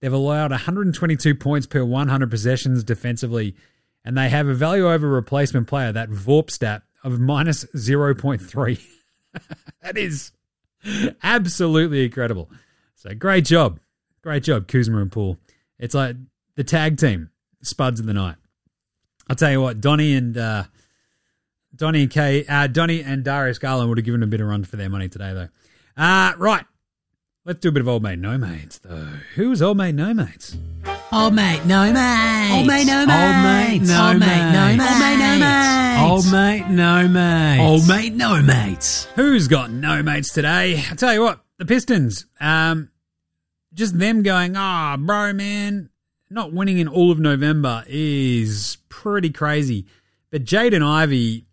They've allowed 122 points per 100 possessions defensively. And they have a value over replacement player, that VORP stat, of minus 0.3. that is absolutely incredible. So great job. Great job, Kuzma and Poole. It's like the tag team, Spuds of the Night. I'll tell you what, Donnie and uh, Donnie and Kay, uh, Donnie and Darius Garland would have given a bit of run for their money today, though. Uh, right, let's do a bit of old mate no mates, though. Who's old mate no mates? Old mate, no mate. Old mate, no mates. Old mate, no Old mate. mate, no mates. Old mate, no mate. Old mate, no mates. Who's got no mates today? I'll tell you what, the Pistons. Um, just them going, ah, bro, man, not winning in all of November is pretty crazy. But Jaden Ivey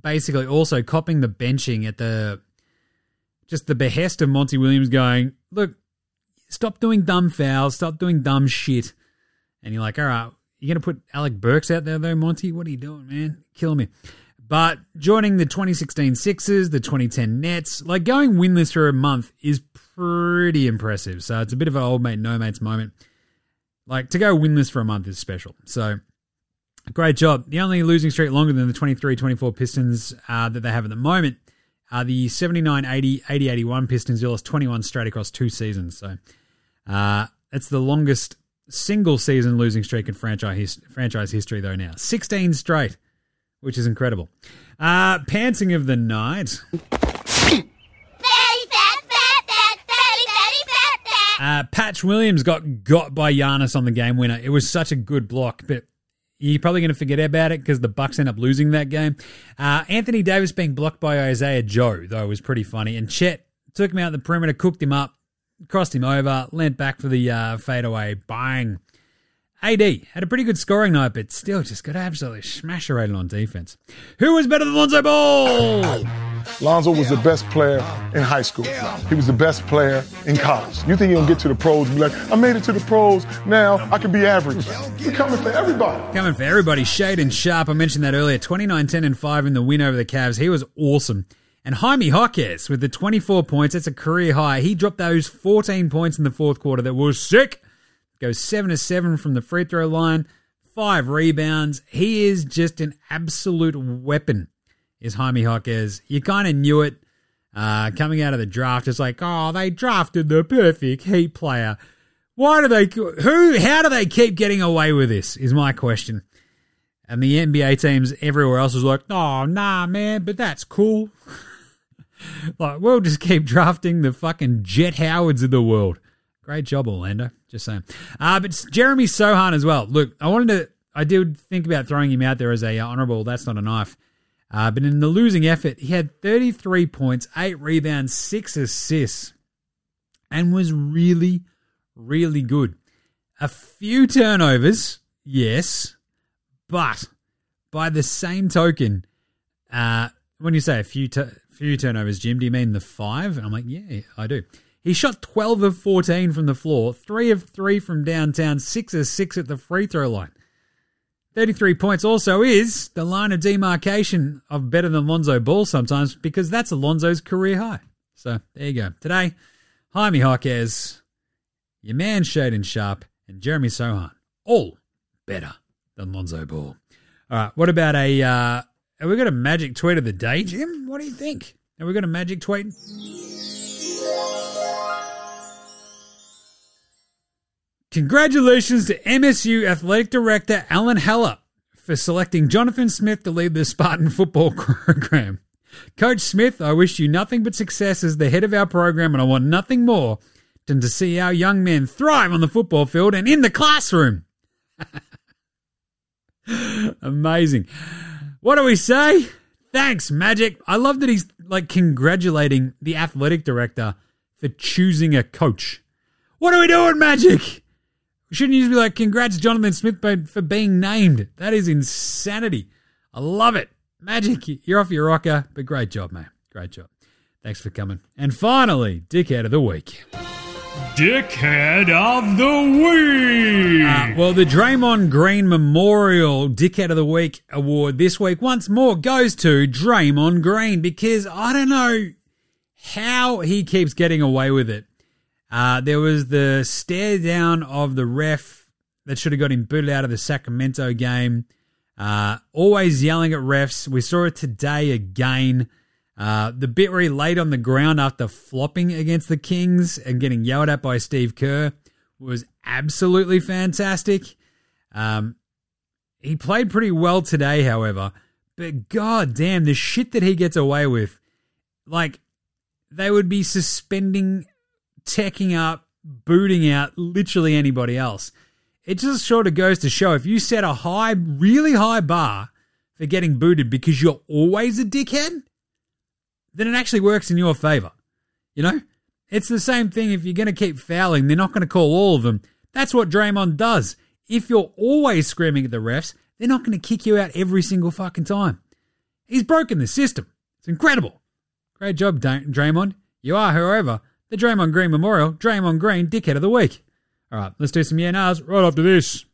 basically also copping the benching at the just the behest of Monty Williams going, look, stop doing dumb fouls, stop doing dumb shit. And you're like, all right, you're going to put Alec Burks out there though, Monty? What are you doing, man? Kill me. But joining the 2016 Sixers, the 2010 Nets, like going winless for a month is pretty impressive. So it's a bit of an old mate, no mates moment. Like to go winless for a month is special. So great job. The only losing streak longer than the 23 24 Pistons uh, that they have at the moment are the 79 80 80 81 Pistons. They lost 21 straight across two seasons. So uh, it's the longest single season losing streak in franchise, his- franchise history, though, now. 16 straight, which is incredible. Uh, pantsing of the night. Fatty fat, fat, fat, fatty, fatty, fat, fat. Uh, Patch Williams got got by Giannis on the game winner. It was such a good block, but you're probably going to forget about it because the Bucks end up losing that game. Uh, Anthony Davis being blocked by Isaiah Joe, though, was pretty funny. And Chet took him out the perimeter, cooked him up, crossed him over, leant back for the uh, fadeaway. Bang. AD had a pretty good scoring night, but still just got absolutely smasherated on defense. Who was better than Lonzo Ball? Lonzo was the best player in high school. He was the best player in college. You think he'll get to the pros and be like, I made it to the pros, now I can be average. We're coming for everybody. Coming for everybody, Shaedon Sharpe. I mentioned that earlier. 29 10 and 5 in the win over the Cavs. He was awesome. And Jaime Jaquez with the 24 points. That's a career high. He dropped those 14 points in the fourth quarter. That was sick. Goes 7 to 7 from the free throw line, five rebounds. He is just an absolute weapon, is Jaime Jaquez. You kind of knew it uh, coming out of the draft. It's like, oh, they drafted the perfect Heat player. Why do they, who, how do they keep getting away with this? Is my question. And the NBA teams everywhere else is like, oh, nah, man, but that's cool. like, we'll just keep drafting the fucking Jett Howards of the world. Great job, Orlando. Just saying. Uh, but Jeremy Sochan as well. Look, I wanted to, I did think about throwing him out there as a uh, honorable, that's not a knife. Uh, but in the losing effort, he had 33 points, 8 rebounds, 6 assists, and was really, really good. A few turnovers, yes, but by the same token, uh, when you say a few tu- few turnovers, Jim, do you mean the five? And I'm like, yeah, I do. He shot 12 of 14 from the floor, 3 of 3 from downtown, 6 of 6 at the free throw line. 33 points also is the line of demarcation of better than Lonzo Ball sometimes because that's Alonzo's career high. So there you go. Today, Jaime Jaquez, your man Shaedon Sharpe, and Jeremy Sochan. All better than Lonzo Ball. All right, what about a. Uh, have we got a magic tweet of the day, Jim? What do you think? Have we got a magic tweet? Congratulations to MSU Athletic Director Alan Haller for selecting Jonathan Smith to lead the Spartan football program. Coach Smith, I wish you nothing but success as the head of our program, and I want nothing more than to see our young men thrive on the football field and in the classroom. Amazing. What do we say? Thanks, Magic. I love that he's like congratulating the athletic director for choosing a coach. What are we doing, Magic? Shouldn't you just be like, congrats, Jonathan Smith, for being named? That is insanity. I love it. Magic, you're off your rocker, but great job, man. Great job. Thanks for coming. And finally, Dickhead of the Week. Dickhead of the Week. Uh, well, the Draymond Green Memorial Dickhead of the Week award this week once more goes to Draymond Green because I don't know how he keeps getting away with it. Uh, there was the stare down of the ref that should have got him booted out of the Sacramento game. Uh, always yelling at refs. We saw it today again. Uh, the bit where he laid on the ground after flopping against the Kings and getting yelled at by Steve Kerr was absolutely fantastic. Um, he played pretty well today, however, but god damn, the shit that he gets away with. Like, they would be suspending, teching up, booting out literally anybody else. It just sort of goes to show if you set a high, really high bar for getting booted because you're always a dickhead, then it actually works in your favor. You know? It's the same thing if you're going to keep fouling, they're not going to call all of them. That's what Draymond does. If you're always screaming at the refs, they're not going to kick you out every single fucking time. He's broken the system. It's incredible. Great job, Draymond. You are, however, the Draymond Green Memorial Draymond Green Dickhead of the Week. All right, let's do some yeah nahs right after this.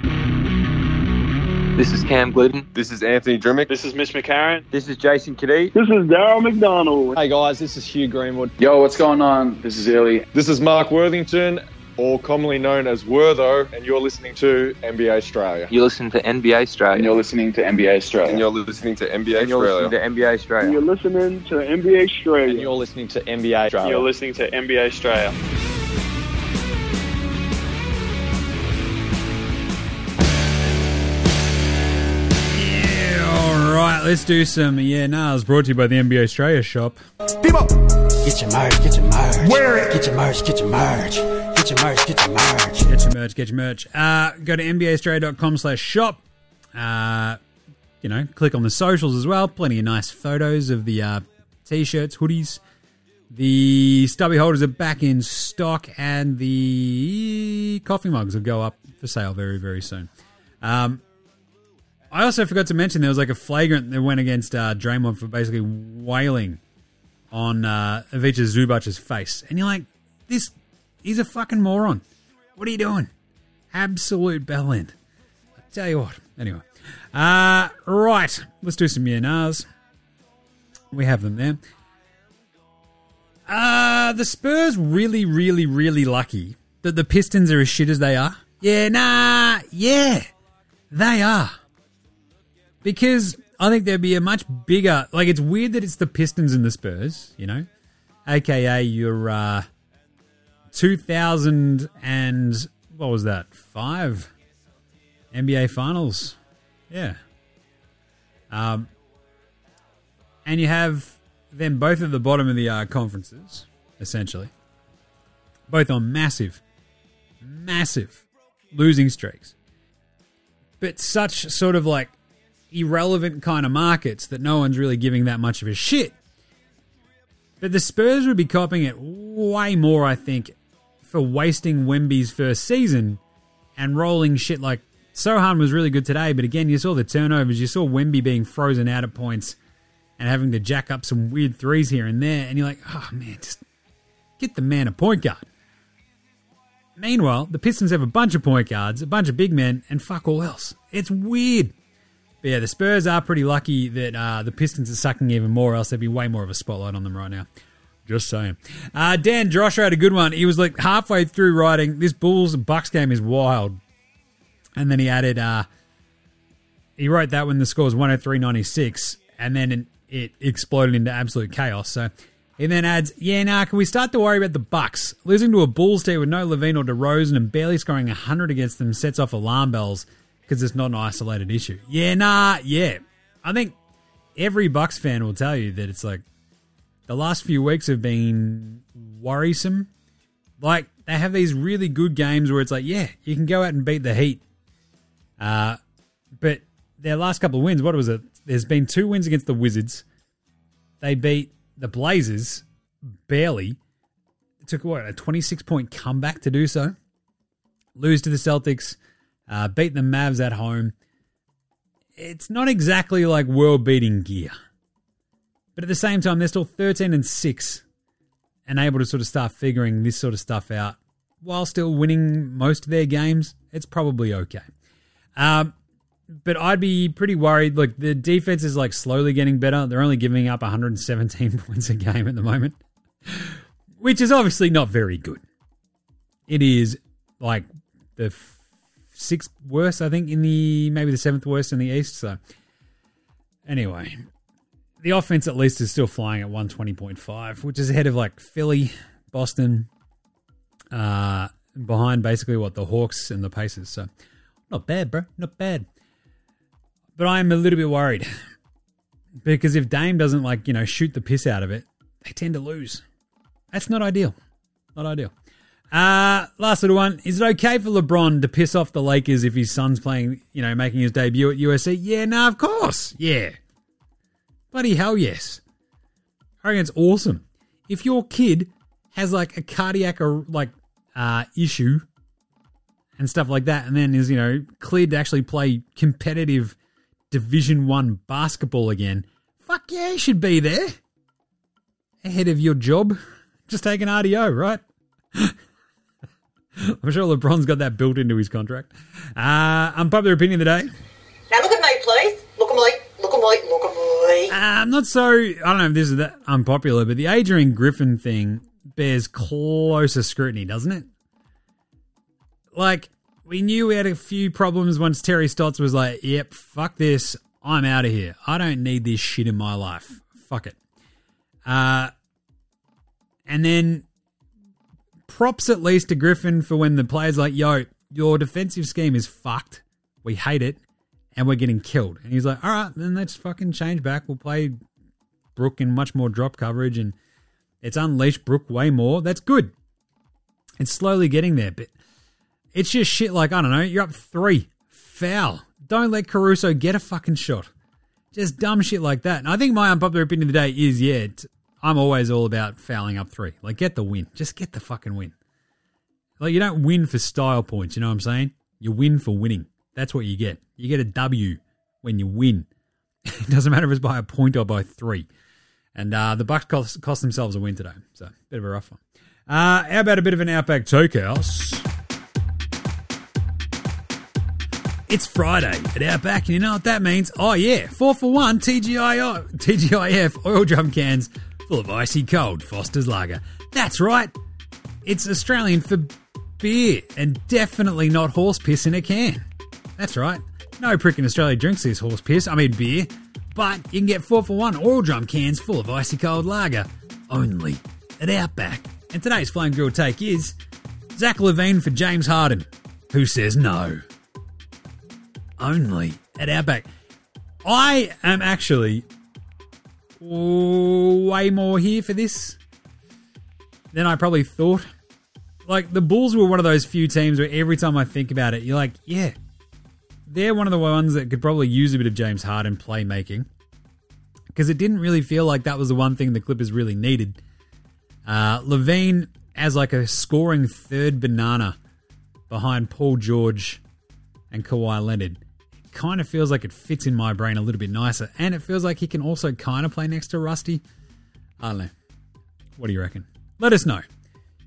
This is Cam Gliddon. This is Anthony Drmic. This is Mitch McCarron. This is Jason Cadee. This is Daryl McDonald. Hey guys, this is Hugh Greenwood. Yo, what's going on? This is Illy. This is Mark Worthington, or commonly known as Wortho, and you're listening to NBA Straya. You're listening to NBA Straya. And you're listening to NBA Straya. And you're listening to NBA and you're listening to NBA Straya. And you're listening to NBA Straya. And you're listening to NBA Straya. You're listening to NBA Straya. right, let's do some yeah nahs brought to you by the NBA Straya shop. People, get your merch, get your merch. Wear it. Get your merch, get your merch. Get your merch, get your merch. Get your merch, get your merch. Uh, go to NBAstraya.com slash shop. Uh, you know, click on the socials as well. Plenty of nice photos of the uh, t-shirts, hoodies. The stubby holders are back in stock, and the coffee mugs will go up for sale very, very soon. Um, I also forgot to mention there was like a flagrant that went against uh, Draymond for basically wailing on uh, Ivica Zubac's face, and you're like, this, he's a fucking moron. What are you doing? Absolute bell end. I tell you what. Anyway, uh, right, let's do some yeah nahs. We have them there. Uh, the Spurs really, really, really lucky that the Pistons are as shit as they are. Yeah, nah, yeah, they are because I think there'd be a much bigger. Like, it's weird that it's the Pistons and the Spurs, you know, aka your uh, 2000 and what was that five NBA Finals, yeah. Um, and you have them both at the bottom of the uh, conferences, essentially, both on massive, massive losing streaks, but such sort of like irrelevant kind of markets that no one's really giving that much of a shit. But the Spurs would be copying it way more, I think, for wasting Wemby's first season and rolling shit like Sochan was really good today, but again, you saw the turnovers, you saw Wemby being frozen out at points and having to jack up some weird threes here and there, and you're like, oh man, just get the man a point guard. Meanwhile, the Pistons have a bunch of point guards, a bunch of big men, and fuck all else. It's weird. But yeah, the Spurs are pretty lucky that uh, the Pistons are sucking even more, else there'd be way more of a spotlight on them right now. Just saying. Uh, Dan Drosher had a good one. He was like halfway through writing, this Bulls and Bucks game is wild. And then he added, uh, he wrote that when the score was 103 96, and then it exploded into absolute chaos. So he then adds, Yeah, now nah, can we start to worry about the Bucks? Losing to a Bulls team with no LaVine or DeRozan and barely scoring 100 against them sets off alarm bells because it's not an isolated issue. Yeah, nah, yeah. I think every Bucks fan will tell you that it's like the last few weeks have been worrisome. Like they have these really good games where it's like, yeah, you can go out and beat the Heat. Uh, but their last couple of wins, what was it? There's been two wins against the Wizards. They beat the Blazers barely. It took what a 26 point comeback to do so. Lose to the Celtics, uh, beat the Mavs at home. It's not exactly like world beating gear, but at the same time, they're still 13 and six and able to sort of start figuring this sort of stuff out while still winning most of their games. It's probably okay. Um, but I'd be pretty worried. Look, the defense is like slowly getting better. They're only giving up 117 points a game at the moment, which is obviously not very good. It is like the f- sixth worst, I think, in the maybe the seventh worst in the East. So, anyway, the offense at least is still flying at 120.5, which is ahead of like Philly, Boston, uh, behind basically what the Hawks and the Pacers. So, not bad, bro. Not bad. But I am a little bit worried because if Dame doesn't like you know shoot the piss out of it, they tend to lose. That's not ideal. Not ideal. Uh, last little one. Is it okay for LeBron to piss off the Lakers if his son's playing, you know, making his debut at USC? Yeah, no, of course. Yeah. Bloody hell yes. I awesome. If your kid has like a cardiac or like uh, issue and stuff like that, and then is, you know, cleared to actually play competitive Division One basketball again, fuck yeah, you should be there. Ahead of your job. Just take an RDO, right? I'm sure LeBron's got that built into his contract. Uh, unpopular opinion of the day. Now look at me, please. I'm not so. I don't know if this is that unpopular, but the Adrian Griffin thing bears closer scrutiny, doesn't it? Like, we knew we had a few problems once Terry Stotts was like, yep, fuck this. I'm out of here. I don't need this shit in my life. Fuck it. Uh, and then props at least to Griffin for when the player's like, yo, your defensive scheme is fucked. We hate it. And we're getting killed. And he's like, all right, then let's fucking change back. We'll play Brook in much more drop coverage and it's unleashed Brook way more. That's good. It's slowly getting there, but it's just shit like, I don't know, you're up three. Foul. Don't let Caruso get a fucking shot. Just dumb shit like that. And I think my unpopular opinion of the day is, yeah, I'm always all about fouling up three. Like, get the win. Just get the fucking win. Like, you don't win for style points, you know what I'm saying? You win for winning. That's what you get. You get a W when you win. it doesn't matter if it's by a point or by three. And uh, the Bucks cost, cost themselves a win today. So, bit of a rough one. Uh, how about a bit of an Outback Takehouse? It's Friday at Outback, and you know what that means? Oh, yeah, four for one TGI, TGIF oil drum cans full of icy cold Foster's Lager. That's right, it's Australian for beer, and definitely not horse piss in a can. That's right, no prick in Australia drinks this horse piss, I mean beer, but you can get four for one oil drum cans full of icy cold lager only at Outback. And today's Flame Grill take is Zach LaVine for James Harden, who says no only at Outback. I am actually way more here for this than I probably thought. Like, the Bulls were one of those few teams where every time I think about it, you're like, yeah, they're one of the ones that could probably use a bit of James Harden playmaking. Because it didn't really feel like that was the one thing the Clippers really needed. Uh, LaVine as like a scoring third banana behind Paul George and Kawhi Leonard kind of feels like it fits in my brain a little bit nicer. And it feels like he can also kind of play next to Rusty. I don't know. What do you reckon? Let us know.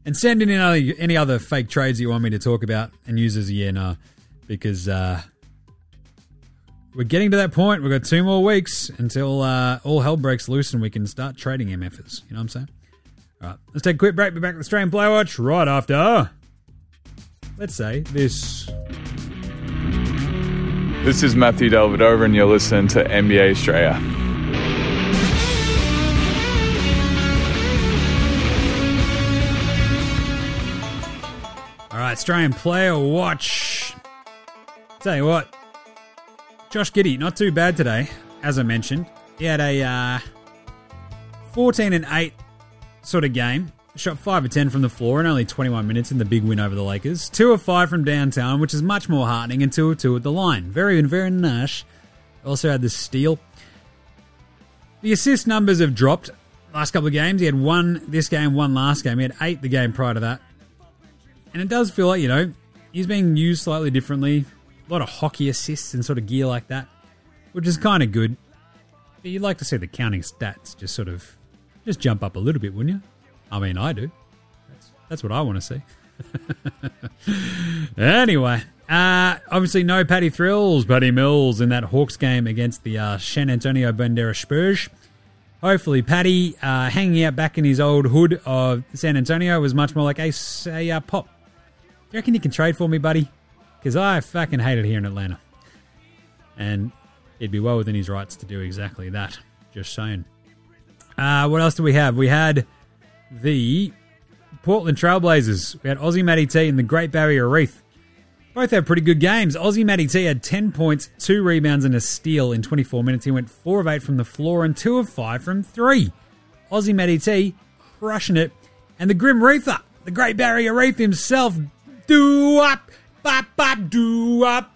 And send in any, any other fake trades you want me to talk about and use as a yeah, no. Because uh, we're getting to that point. We've got two more weeks until uh, all hell breaks loose and we can start trading MFers. You know what I'm saying? All right, let's take a quick break. Be back with Strayan Player Watch right after. Let's say this. This is Matthew Dellavedova, and you're listening to NBA Straya. All right, Strayan Player Watch. Tell you what, Josh Giddey, not too bad today, as I mentioned. He had a uh, 14 and 8 sort of game. Shot 5 of 10 from the floor in only 21 minutes in the big win over the Lakers. 2 of 5 from downtown, which is much more heartening, and 2 of 2 at the line. Very, very nice. Also had the steal. The assist numbers have dropped last couple of games. He had one this game, one last game. He had 8 the game prior to that. And it does feel like, you know, he's being used slightly differently. Lot of hockey assists and sort of gear like that, which is kind of good. But you'd like to see the counting stats just sort of just jump up a little bit, wouldn't you? I mean, I do. That's, that's what I want to see. anyway, uh, obviously no Paddy Thrills, Patty Mills in that Hawks game against the uh, San Antonio Bandera Spurs. Hopefully, Paddy uh, hanging out back in his old hood of San Antonio was much more like, hey, say, uh, Pop, do you reckon you can trade for me, buddy? Because I fucking hate it here in Atlanta. And he'd be well within his rights to do exactly that. Just saying. Uh, what else do we have? We had the Portland Trailblazers. We had Aussie Matty T and the Great Barrier Reef. Both had pretty good games. Aussie Matty T had 10 points, 2 rebounds, and a steal in 24 minutes. He went 4 of 8 from the floor and 2 of 5 from 3. Aussie Matty T crushing it. And the Grim Reaper, the Great Barrier Reef himself, do up,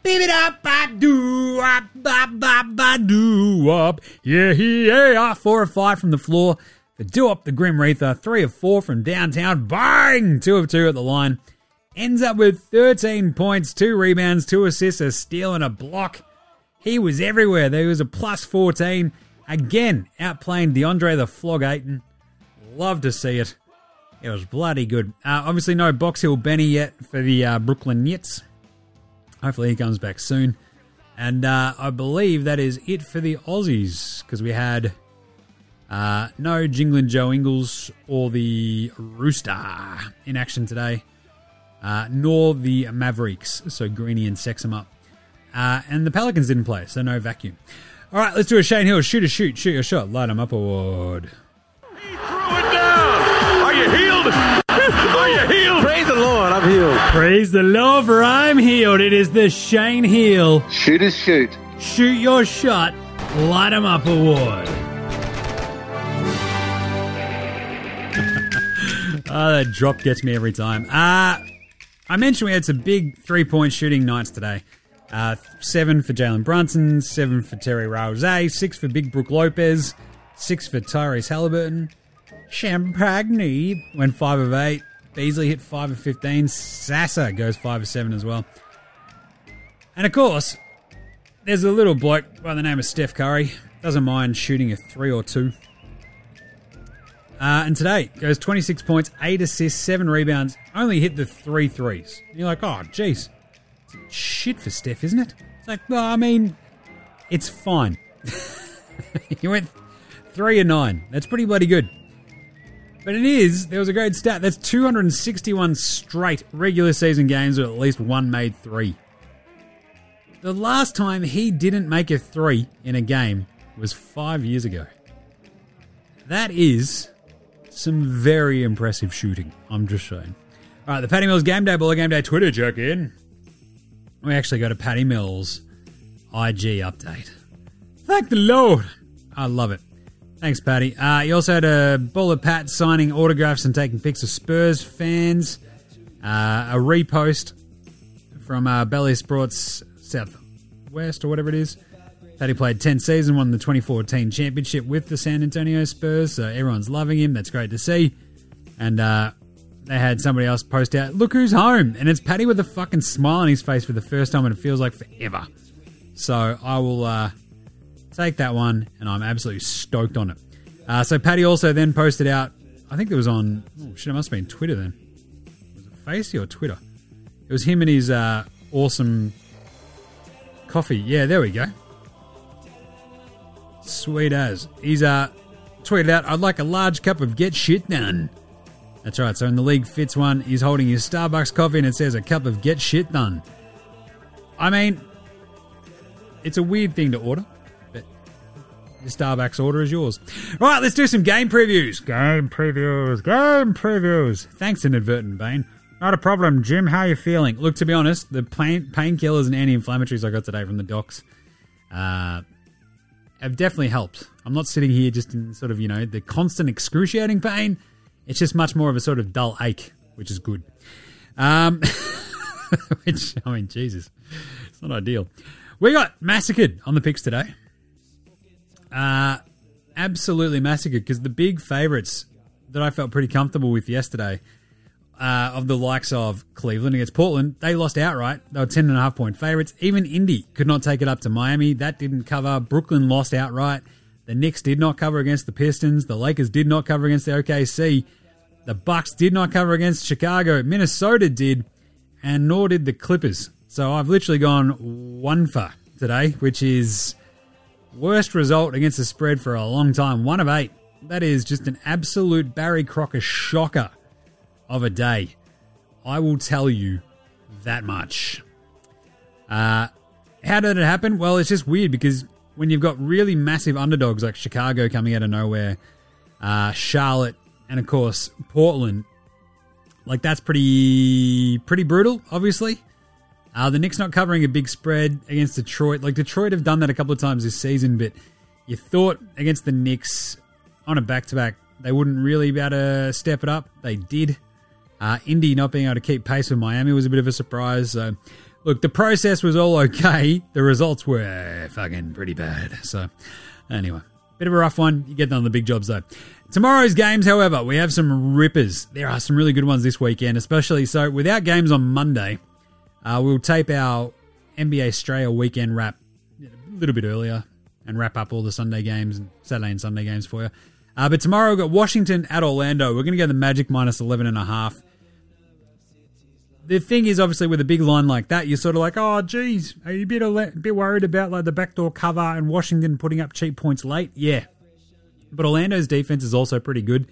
beep it up, bop, do up, bop, bop, up. Yeah, yeah, 4 of 5 from the floor. The do up, the Grim Reaper, uh, 3 of 4 from downtown. Bang! 2 of 2 at the line. Ends up with 13 points, 2 rebounds, 2 assists, a steal, and a block. He was everywhere. There was a plus 14. Again, outplaying DeAndre the Flog Ayton. Love to see it. It was bloody good. Uh, obviously, no Box Hill Benny yet for the uh, Brooklyn Nets. Hopefully, he comes back soon. And uh, I believe that is it for the Aussies because we had uh, no Jingling Joe Ingles or the Rooster in action today, uh, nor the Mavericks. So Greeny and Sexham up. Uh, and the Pelicans didn't play, so no vacuum. All right, let's do a Shane Heal shoot a shoot, shoot a shot, light 'em up award. Are you healed? Are you healed? Praise the Lord, I'm healed. Praise the Lord, for I'm healed. It is the Shane Heal. Shoot is shoot. Shoot Your Shot, Light 'em Up Award. oh, that drop gets me every time. Uh, I mentioned we had some big three point shooting nights today. Uh, seven for Jalen Brunson, seven for Terry Rozier, six for Big Brook Lopez, six for Tyrese Haliburton. Champagnie went five of eight. Beasley hit five of fifteen. Sasa goes five of seven as well. And of course, there's a little bloke by the name of Steph Curry. Doesn't mind shooting a three or two. Uh, and today goes 26 points, 8 assists, 7 rebounds, only hit the three threes. And you're like, oh, jeez. Shit for Steph, isn't it? It's like, well, I mean, it's fine. he went 3 and 9. That's pretty bloody good. But it is, there was a great stat. That's 261 straight regular season games with at least one made three. The last time he didn't make a three in a game was five years ago. That is some very impressive shooting. I'm just saying. All right, the Patty Mills Game Day Baller Game Day Twitter check in. We actually got a Patty Mills IG update. Thank the Lord. I love it. Thanks, Patty. Uh, you also had a Baller Pat signing autographs and taking pics of Spurs fans. Uh, a repost from uh, Bally Sports Southwest or whatever it is. Patty played 10 seasons, won the 2014 championship with the San Antonio Spurs, so everyone's loving him. That's great to see. And uh, they had somebody else post out, look who's home. And it's Patty with a fucking smile on his face for the first time, and it feels like forever. So I will uh, take that one, and I'm absolutely stoked on it. Uh, so Patty also then posted out, I think it was on, oh shit, it must have been Twitter then. Was it Facey or Twitter? It was him and his uh, awesome coffee. Yeah, there we go. Sweet as. He's uh, tweeted out, I'd like a large cup of get shit done. That's right. So in the league, fits one, he's holding his Starbucks coffee and it says a cup of get shit done. I mean, it's a weird thing to order, Starbucks order is yours. Right, let's do some game previews. Game previews. Game previews. Thanks, inadvertent Bane. Not a problem, Jim. How are you feeling? Look, to be honest, the pain painkillers and anti-inflammatories I got today from the docs uh, have definitely helped. I'm not sitting here just in sort of you know the constant excruciating pain. It's just much more of a sort of dull ache, which is good. Um, which I mean, Jesus, it's not ideal. We got massacred on the picks today. Uh, absolutely massacred because the big favourites that I felt pretty comfortable with yesterday, uh, of the likes of Cleveland against Portland, they lost outright. They were 10.5 point favourites. Even Indy could not take it up to Miami. That didn't cover. Brooklyn lost outright. The Knicks did not cover against the Pistons. The Lakers did not cover against the OKC. The Bucks did not cover against Chicago. Minnesota did, and nor did the Clippers. So I've literally gone one for today, which is worst result against the spread for a long time. One of eight. That is just an absolute Barry Crocker shocker of a day. I will tell you that much. Uh, how did it happen? Well, it's just weird because when you've got really massive underdogs like Chicago coming out of nowhere, uh, Charlotte, and of course Portland, like that's pretty pretty brutal. Obviously, uh, the Knicks not covering a big spread against Detroit. Like Detroit have done that a couple of times this season, but you thought against the Knicks on a back to back they wouldn't really be able to step it up. They did. Uh, Indy not being able to keep pace with Miami was a bit of a surprise. So, look, the process was all okay. The results were fucking pretty bad. So, anyway, bit of a rough one. You get on the big jobs though. Tomorrow's games, however, we have some rippers. There are some really good ones this weekend, especially so without games on Monday. Uh, we'll tape our NBA Straya weekend wrap a little bit earlier and wrap up all the Sunday games and Saturday and Sunday games for you. Uh, but tomorrow we've got Washington at Orlando. We're going to go the Magic minus 11 and a half. The thing is, obviously, with a big line like that, you're sort of like, oh, geez, are you a bit, a bit worried about like the backdoor cover and Washington putting up cheap points late? Yeah. But Orlando's defense is also pretty good.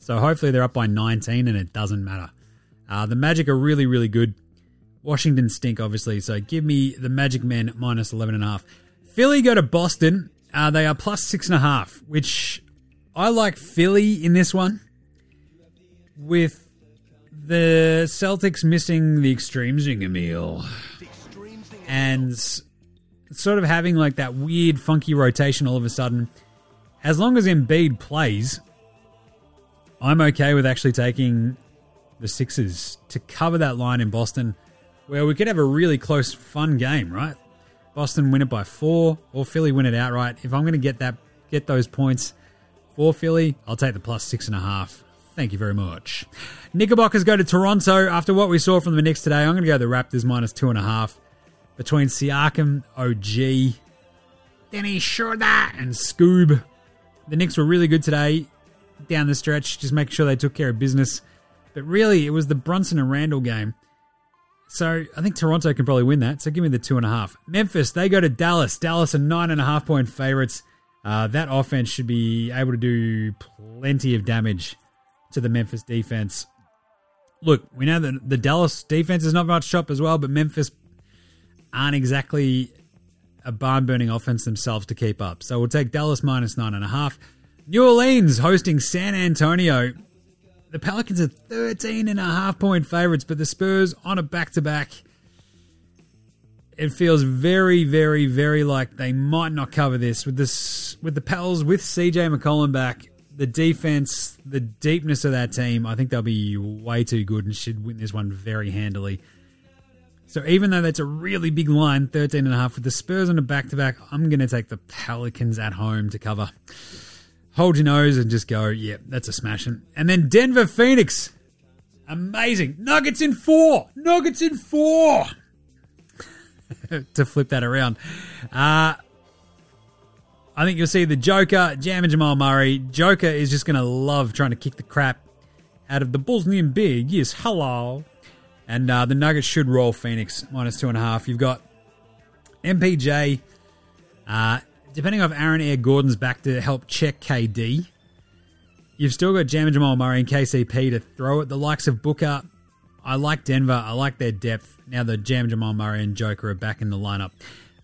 So hopefully they're up by 19 and it doesn't matter. Uh, the Magic are really, really good. Washington stink, obviously. So give me the Magic Men minus 11.5. Philly go to Boston. Uh, they are plus 6.5, which I like Philly in this one. With the Celtics missing the extreme zinger meal. And sort of having like that weird, funky rotation all of a sudden. As long as Embiid plays, I'm okay with actually taking the Sixers to cover that line in Boston, where we could have a really close, fun game, right? Boston win it by four, or Philly win it outright. If I'm going to get that, get those points for Philly, I'll take the plus six and a half. Thank you very much. Knickerbockers go to Toronto. After what we saw from the Knicks today, I'm going to go the Raptors minus two and a half between Siakam, OG, Denny Schroeder, and Scoob. The Knicks were really good today down the stretch, just making sure they took care of business. But really, it was the Brunson and Randle game. So I think Toronto can probably win that. So give me the two and a half. Memphis, they go to Dallas. Dallas are nine and a half point favorites. Uh, that offense should be able to do plenty of damage to the Memphis defense. Look, we know that the Dallas defense is not much shop as well, but Memphis aren't exactly a barn burning offense themselves to keep up. So we'll take Dallas minus nine and a half. New Orleans hosting San Antonio. The Pelicans are 13 and a half point favorites, but the Spurs on a back to back. It feels very, very, very like they might not cover this with this with the Pels with CJ McCollum back. The defense, the deepness of that team, I think they'll be way too good and should win this one very handily. So even though that's a really big line, 13 and a half with the Spurs on a back to back, I'm going to take the Pelicans at home to cover. Hold your nose and just go, yeah, that's a smashing. And then Denver Phoenix. Amazing. Nuggets in four. Nuggets in four. to flip that around. Uh, I think you'll see the Joker, Jam and Jamal Murray. Joker is just going to love trying to kick the crap out of the Bulls Bosnian big. Yes, hello. And uh, the Nuggets should roll Phoenix minus two and a half. You've got MPJ. Uh, depending on if Aaron Air Gordon's back to help check KD, you've still got Jam Jamal Murray and KCP to throw at the likes of Booker. I like Denver. I like their depth. Now the Jam Jamal Murray and Joker are back in the lineup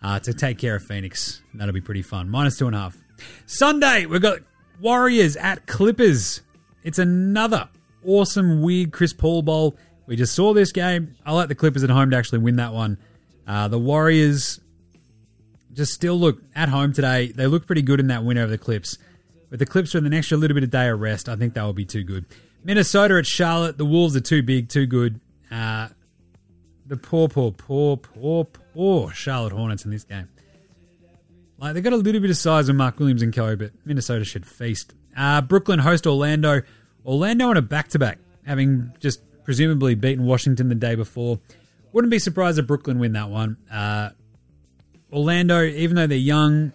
uh, to take care of Phoenix. That'll be pretty fun. Minus two and a half. Sunday, we've got Warriors at Clippers. It's another awesome, weird Chris Paul Bowl. We just saw this game. I like the Clippers at home to actually win that one. Uh, the Warriors just still look at home today. They look pretty good in that win over the Clips. With the Clips with an extra little bit of day of rest, I think that will be too good. Minnesota at Charlotte. The Wolves are too big, too good. Uh, the poor, poor, poor, poor, poor Charlotte Hornets in this game. Like they got a little bit of size with Mark Williams and co, but Minnesota should feast. Uh, Brooklyn host Orlando. Orlando on a back-to-back, having just presumably beaten Washington the day before. Wouldn't be surprised if Brooklyn win that one. Uh, Orlando, even though they're young,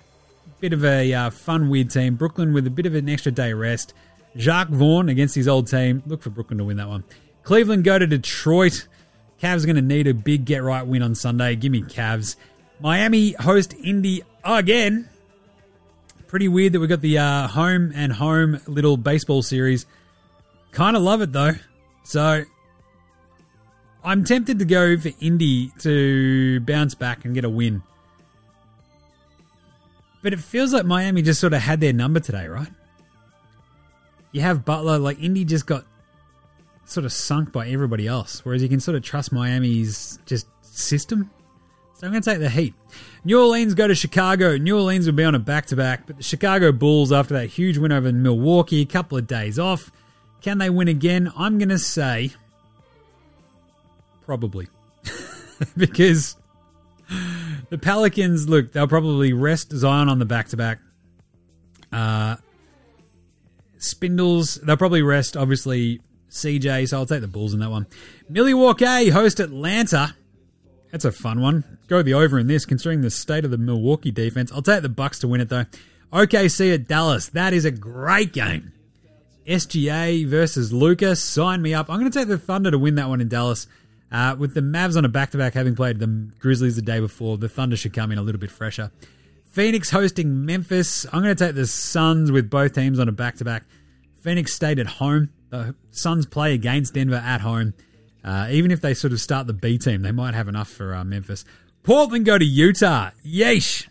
bit of a uh, fun, weird team. Brooklyn with a bit of an extra day rest. Jacque Vaughn against his old team. Look for Brooklyn to win that one. Cleveland go to Detroit. Cavs are going to need a big get right win on Sunday. Give me Cavs. Miami host Indy again. Pretty weird that we got the uh, home and home little baseball series. Kind of love it though. So I'm tempted to go for Indy to bounce back and get a win. But it feels like Miami just sort of had their number today, right? You have Butler, like Indy just got sort of sunk by everybody else, whereas you can sort of trust Miami's just system. So I'm going to take the Heat. New Orleans go to Chicago. New Orleans will be on a back to back, but the Chicago Bulls, after that huge win over Milwaukee, a couple of days off, can they win again? I'm going to say probably. because the Pelicans, look, they'll probably rest Zion on the back to back. Spindles, they'll probably rest, obviously, CJ, so I'll take the Bulls in that one. Milwaukee host Atlanta. That's a fun one. Go the over in this, considering the state of the Milwaukee defense. I'll take the Bucks to win it though. OKC at Dallas. That is a great game. SGA versus Lucas. Sign me up. I'm going to take the Thunder to win that one in Dallas. Uh, with the Mavs on a back-to-back, having played the Grizzlies the day before, the Thunder should come in a little bit fresher. Phoenix hosting Memphis. I'm going to take the Suns with both teams on a back-to-back. Phoenix stayed at home. The Suns play against Denver at home. Uh, even if they sort of start the B team, they might have enough for uh, Memphis. Portland go to Utah. Yeesh.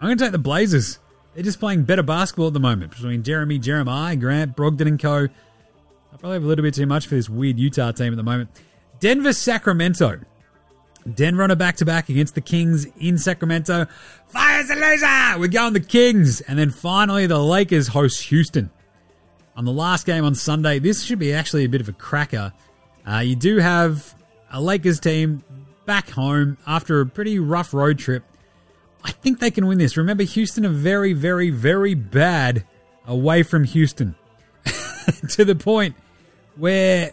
I'm going to take the Blazers. They're just playing better basketball at the moment between Jeremy, Jeremiah, Grant, Brogdon, and co. I probably have a little bit too much for this weird Utah team at the moment. Denver, Sacramento. Denver on a back to back against the Kings in Sacramento. Fires a loser! We're going the Kings. And then finally, the Lakers host Houston. On the last game on Sunday, this should be actually a bit of a cracker. Uh, you do have a Lakers team back home after a pretty rough road trip. I think they can win this. Remember, Houston are very, very, very bad away from Houston to the point where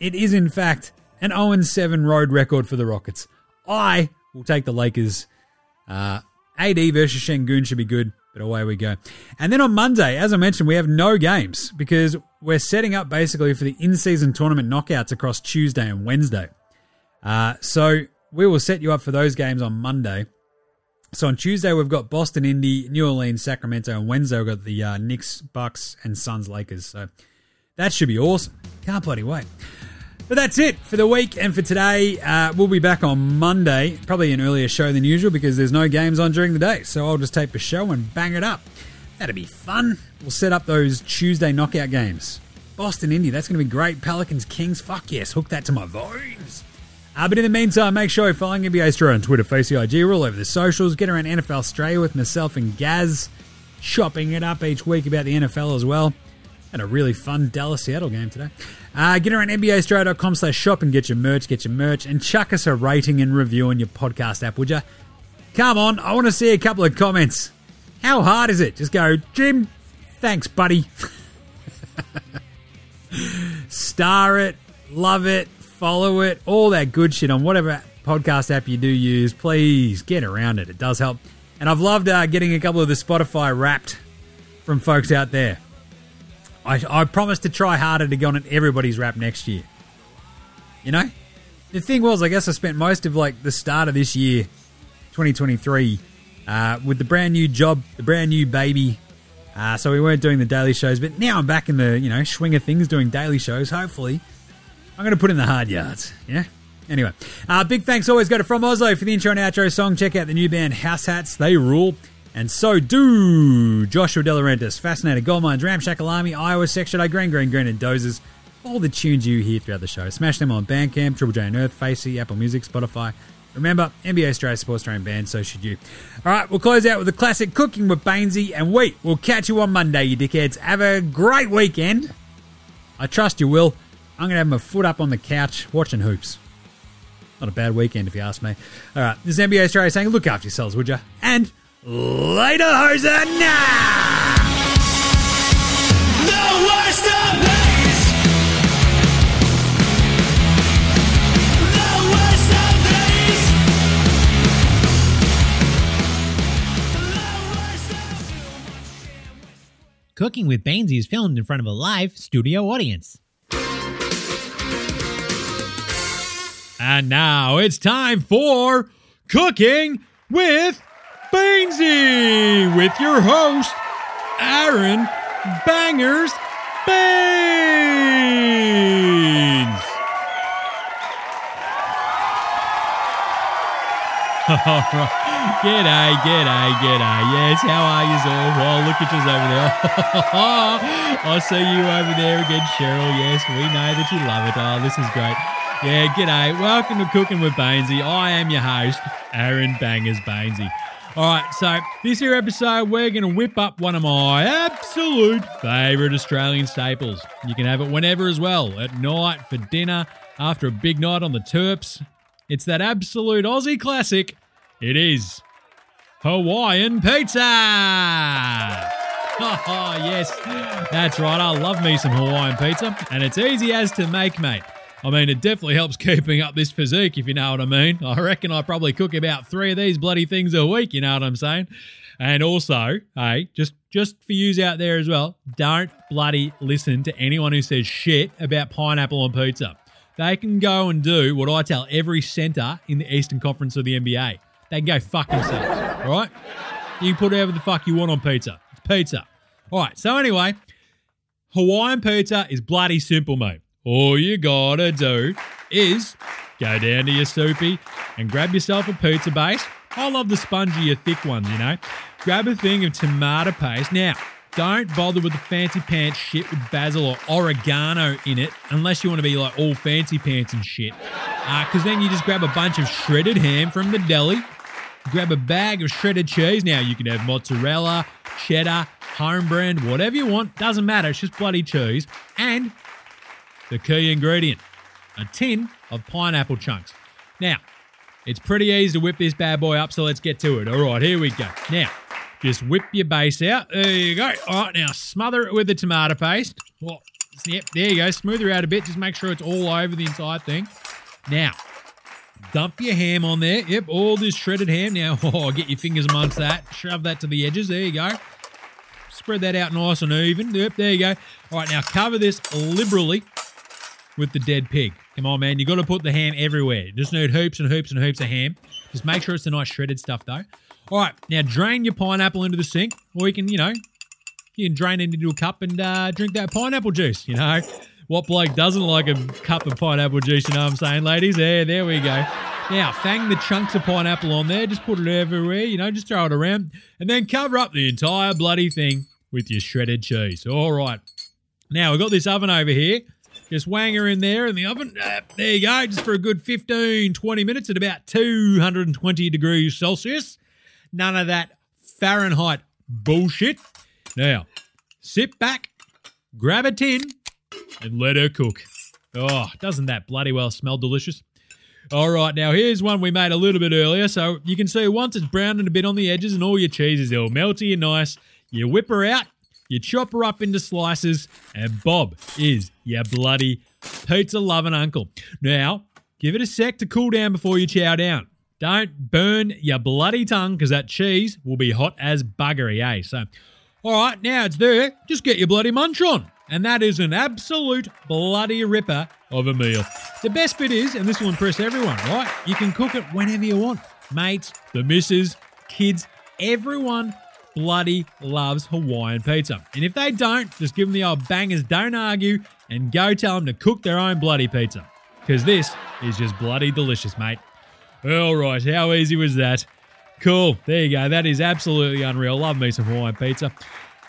it is, in fact, an 0 7 road record for the Rockets. I will take the Lakers. Uh, AD versus Sengun should be good, but away we go. And then on Monday, as I mentioned, we have no games because we're setting up basically for the in season tournament knockouts across Tuesday and Wednesday. Uh, so we will set you up for those games on Monday. So on Tuesday, we've got Boston, Indy, New Orleans, Sacramento, and Wednesday, we've got the uh, Knicks, Bucks, and Suns, Lakers. So that should be awesome. Can't bloody wait. But that's it for the week and for today. Uh, we'll be back on Monday, probably an earlier show than usual because there's no games on during the day. So I'll just tape a show and bang it up. That'll be fun. We'll set up those Tuesday knockout games. Boston, Indy, that's going to be great. Pelicans, Kings, fuck yes. Hook that to my veins. Uh, but in the meantime, make sure you're following NBA Straya on Twitter, Face the IG. All over the socials. Get around NFL Straya with myself and Gaz, chopping it up each week about the NFL as well. Had a really fun Dallas Seattle game today. Uh, get around NBAstraya.com slash shop and get your merch, get your merch, and chuck us a rating and review on your podcast app, would you? Come on, I want to see a couple of comments. How hard is it? Just go, Jim, thanks, buddy. Star it, love it, follow it, all that good shit on whatever podcast app you do use. Please get around it. It does help. And I've loved uh, getting a couple of the Spotify wrapped from folks out there. I, I promise to try harder to get on everybody's rap next year. You know? The thing was, I guess I spent most of like the start of this year, 2023, uh, with the brand new job, the brand new baby, Uh, so we weren't doing the daily shows, but now I'm back in the you know swing of things, doing daily shows. Hopefully, I'm going to put in the hard yards. Yeah. Anyway, uh, big thanks always go to From Oslo for the intro and outro song. Check out the new band House Hats. They rule. And so do Joshua De Fascinated Goldmines, Ramshackle Army, Iowa, Section A, Green, Green, Green, and Dozers. All the tunes you hear throughout the show. Smash them on Bandcamp, Triple J Unearthed, Facey, Apple Music, Spotify. Remember, NBA Straya supports own band, so should you. All right, we'll close out with the classic Cooking with Bainesy, and we will catch you on Monday, you dickheads. Have a great weekend. I trust you will. I'm going to have my foot up on the couch watching hoops. Not a bad weekend, if you ask me. All right, this is NBA Straya saying, look after yourselves, would you? And later, hoser, now! The worst of these. The worst of these. Cooking with Bainesy is filmed in front of a live studio audience. And now it's time for Cooking with Bainesy with your host, Aaron Bangers Baines. G'day, g'day, g'day. Yes, how are you all? Oh, look at you over there. I see you over there again, Cheryl. Yes, we know that you love it. Oh, this is great. Yeah, g'day. Welcome to Cooking with Bainesy. I am your host, Aaron Bangers Bainesy. All right, so this here episode, we're going to whip up one of my absolute favourite Australian staples. You can have it whenever as well, at night, for dinner, after a big night on the Terps. It's that absolute Aussie classic. It is Hawaiian pizza. Oh, yes, that's right. I love me some Hawaiian pizza, and it's easy as to make, mate. I mean, it definitely helps keeping up this physique, if you know what I mean. I reckon I probably cook about three of these bloody things a week, you know what I'm saying? And also, hey, just just for yous out there as well, don't bloody listen to anyone who says shit about pineapple on pizza. They can go and do what I tell every centre in the Eastern Conference of the NBA. They can go fuck themselves, all right? You can put whatever the fuck you want on pizza. It's pizza. All right, so anyway, Hawaiian pizza is bloody simple, mate. All you gotta do is go down to your soupy and grab yourself a pizza base. I love the spongier, thick ones, you know. Grab a thing of tomato paste. Now, don't bother with the fancy pants shit with basil or oregano in it unless you want to be like all fancy pants and shit. Uh, because then you just grab a bunch of shredded ham from the deli, grab a bag of shredded cheese. Now, you can have mozzarella, cheddar, home brand, whatever you want. Doesn't matter. It's just bloody cheese. And the key ingredient a tin of pineapple chunks. Now, it's pretty easy to whip this bad boy up, so let's get to it. All right, here we go. Now, just whip your base out. There you go. All right, now smother it with the tomato paste. Well, yep, there you go. Smooth her out a bit. Just make sure it's all over the entire thing. Now, dump your ham on there. Yep, all this shredded ham. Now, oh, get your fingers amongst that. Shove that to the edges. There you go. Spread that out nice and even. Yep, there you go. All right, now cover this liberally with the dead pig. Come on, man. You got to put the ham everywhere. Just need hoops and hoops and hoops of ham. Just make sure it's the nice shredded stuff, though. All right, now drain your pineapple into the sink, or you can, you know, you can drain it into a cup and uh, drink that pineapple juice. You know, what bloke doesn't like a cup of pineapple juice? You know what I'm saying, ladies? There, there we go. Now, fang the chunks of pineapple on there. Just put it everywhere. You know, just throw it around, and then cover up the entire bloody thing with your shredded cheese. All right. Now we've got this oven over here. Just wang her in there in the oven. Uh, there you go, just for a good 15, 20 minutes at about 220 degrees Celsius. None of that Fahrenheit bullshit. Now, sit back, grab a tin, and let her cook. Oh, doesn't that bloody well smell delicious? All right, now here's one we made a little bit earlier. So you can see once it's browned and a bit on the edges and all your cheese is all melty and nice, you whip her out, you chop her up into slices, and Bob is your bloody pizza loving uncle. Now, give it a sec to cool down before you chow down. Don't burn your bloody tongue because that cheese will be hot as buggery, eh? So, all right, now it's there. Just get your bloody munch on. And that is an absolute bloody ripper of a meal. The best bit is, and this will impress everyone, right? You can cook it whenever you want. Mates, the missus, kids, everyone bloody loves Hawaiian pizza. And if they don't, just give them the old bangers, don't argue, and go tell them to cook their own bloody pizza. Because this is just bloody delicious, mate. All right, how easy was that? Cool, there you go. That is absolutely unreal. Love me some Hawaiian pizza.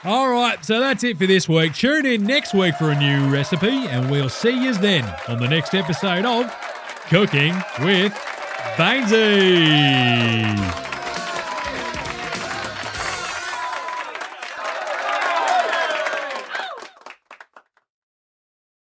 All right, so that's it for this week. Tune in next week for a new recipe, and we'll see you then on the next episode of Cooking with Bainesy.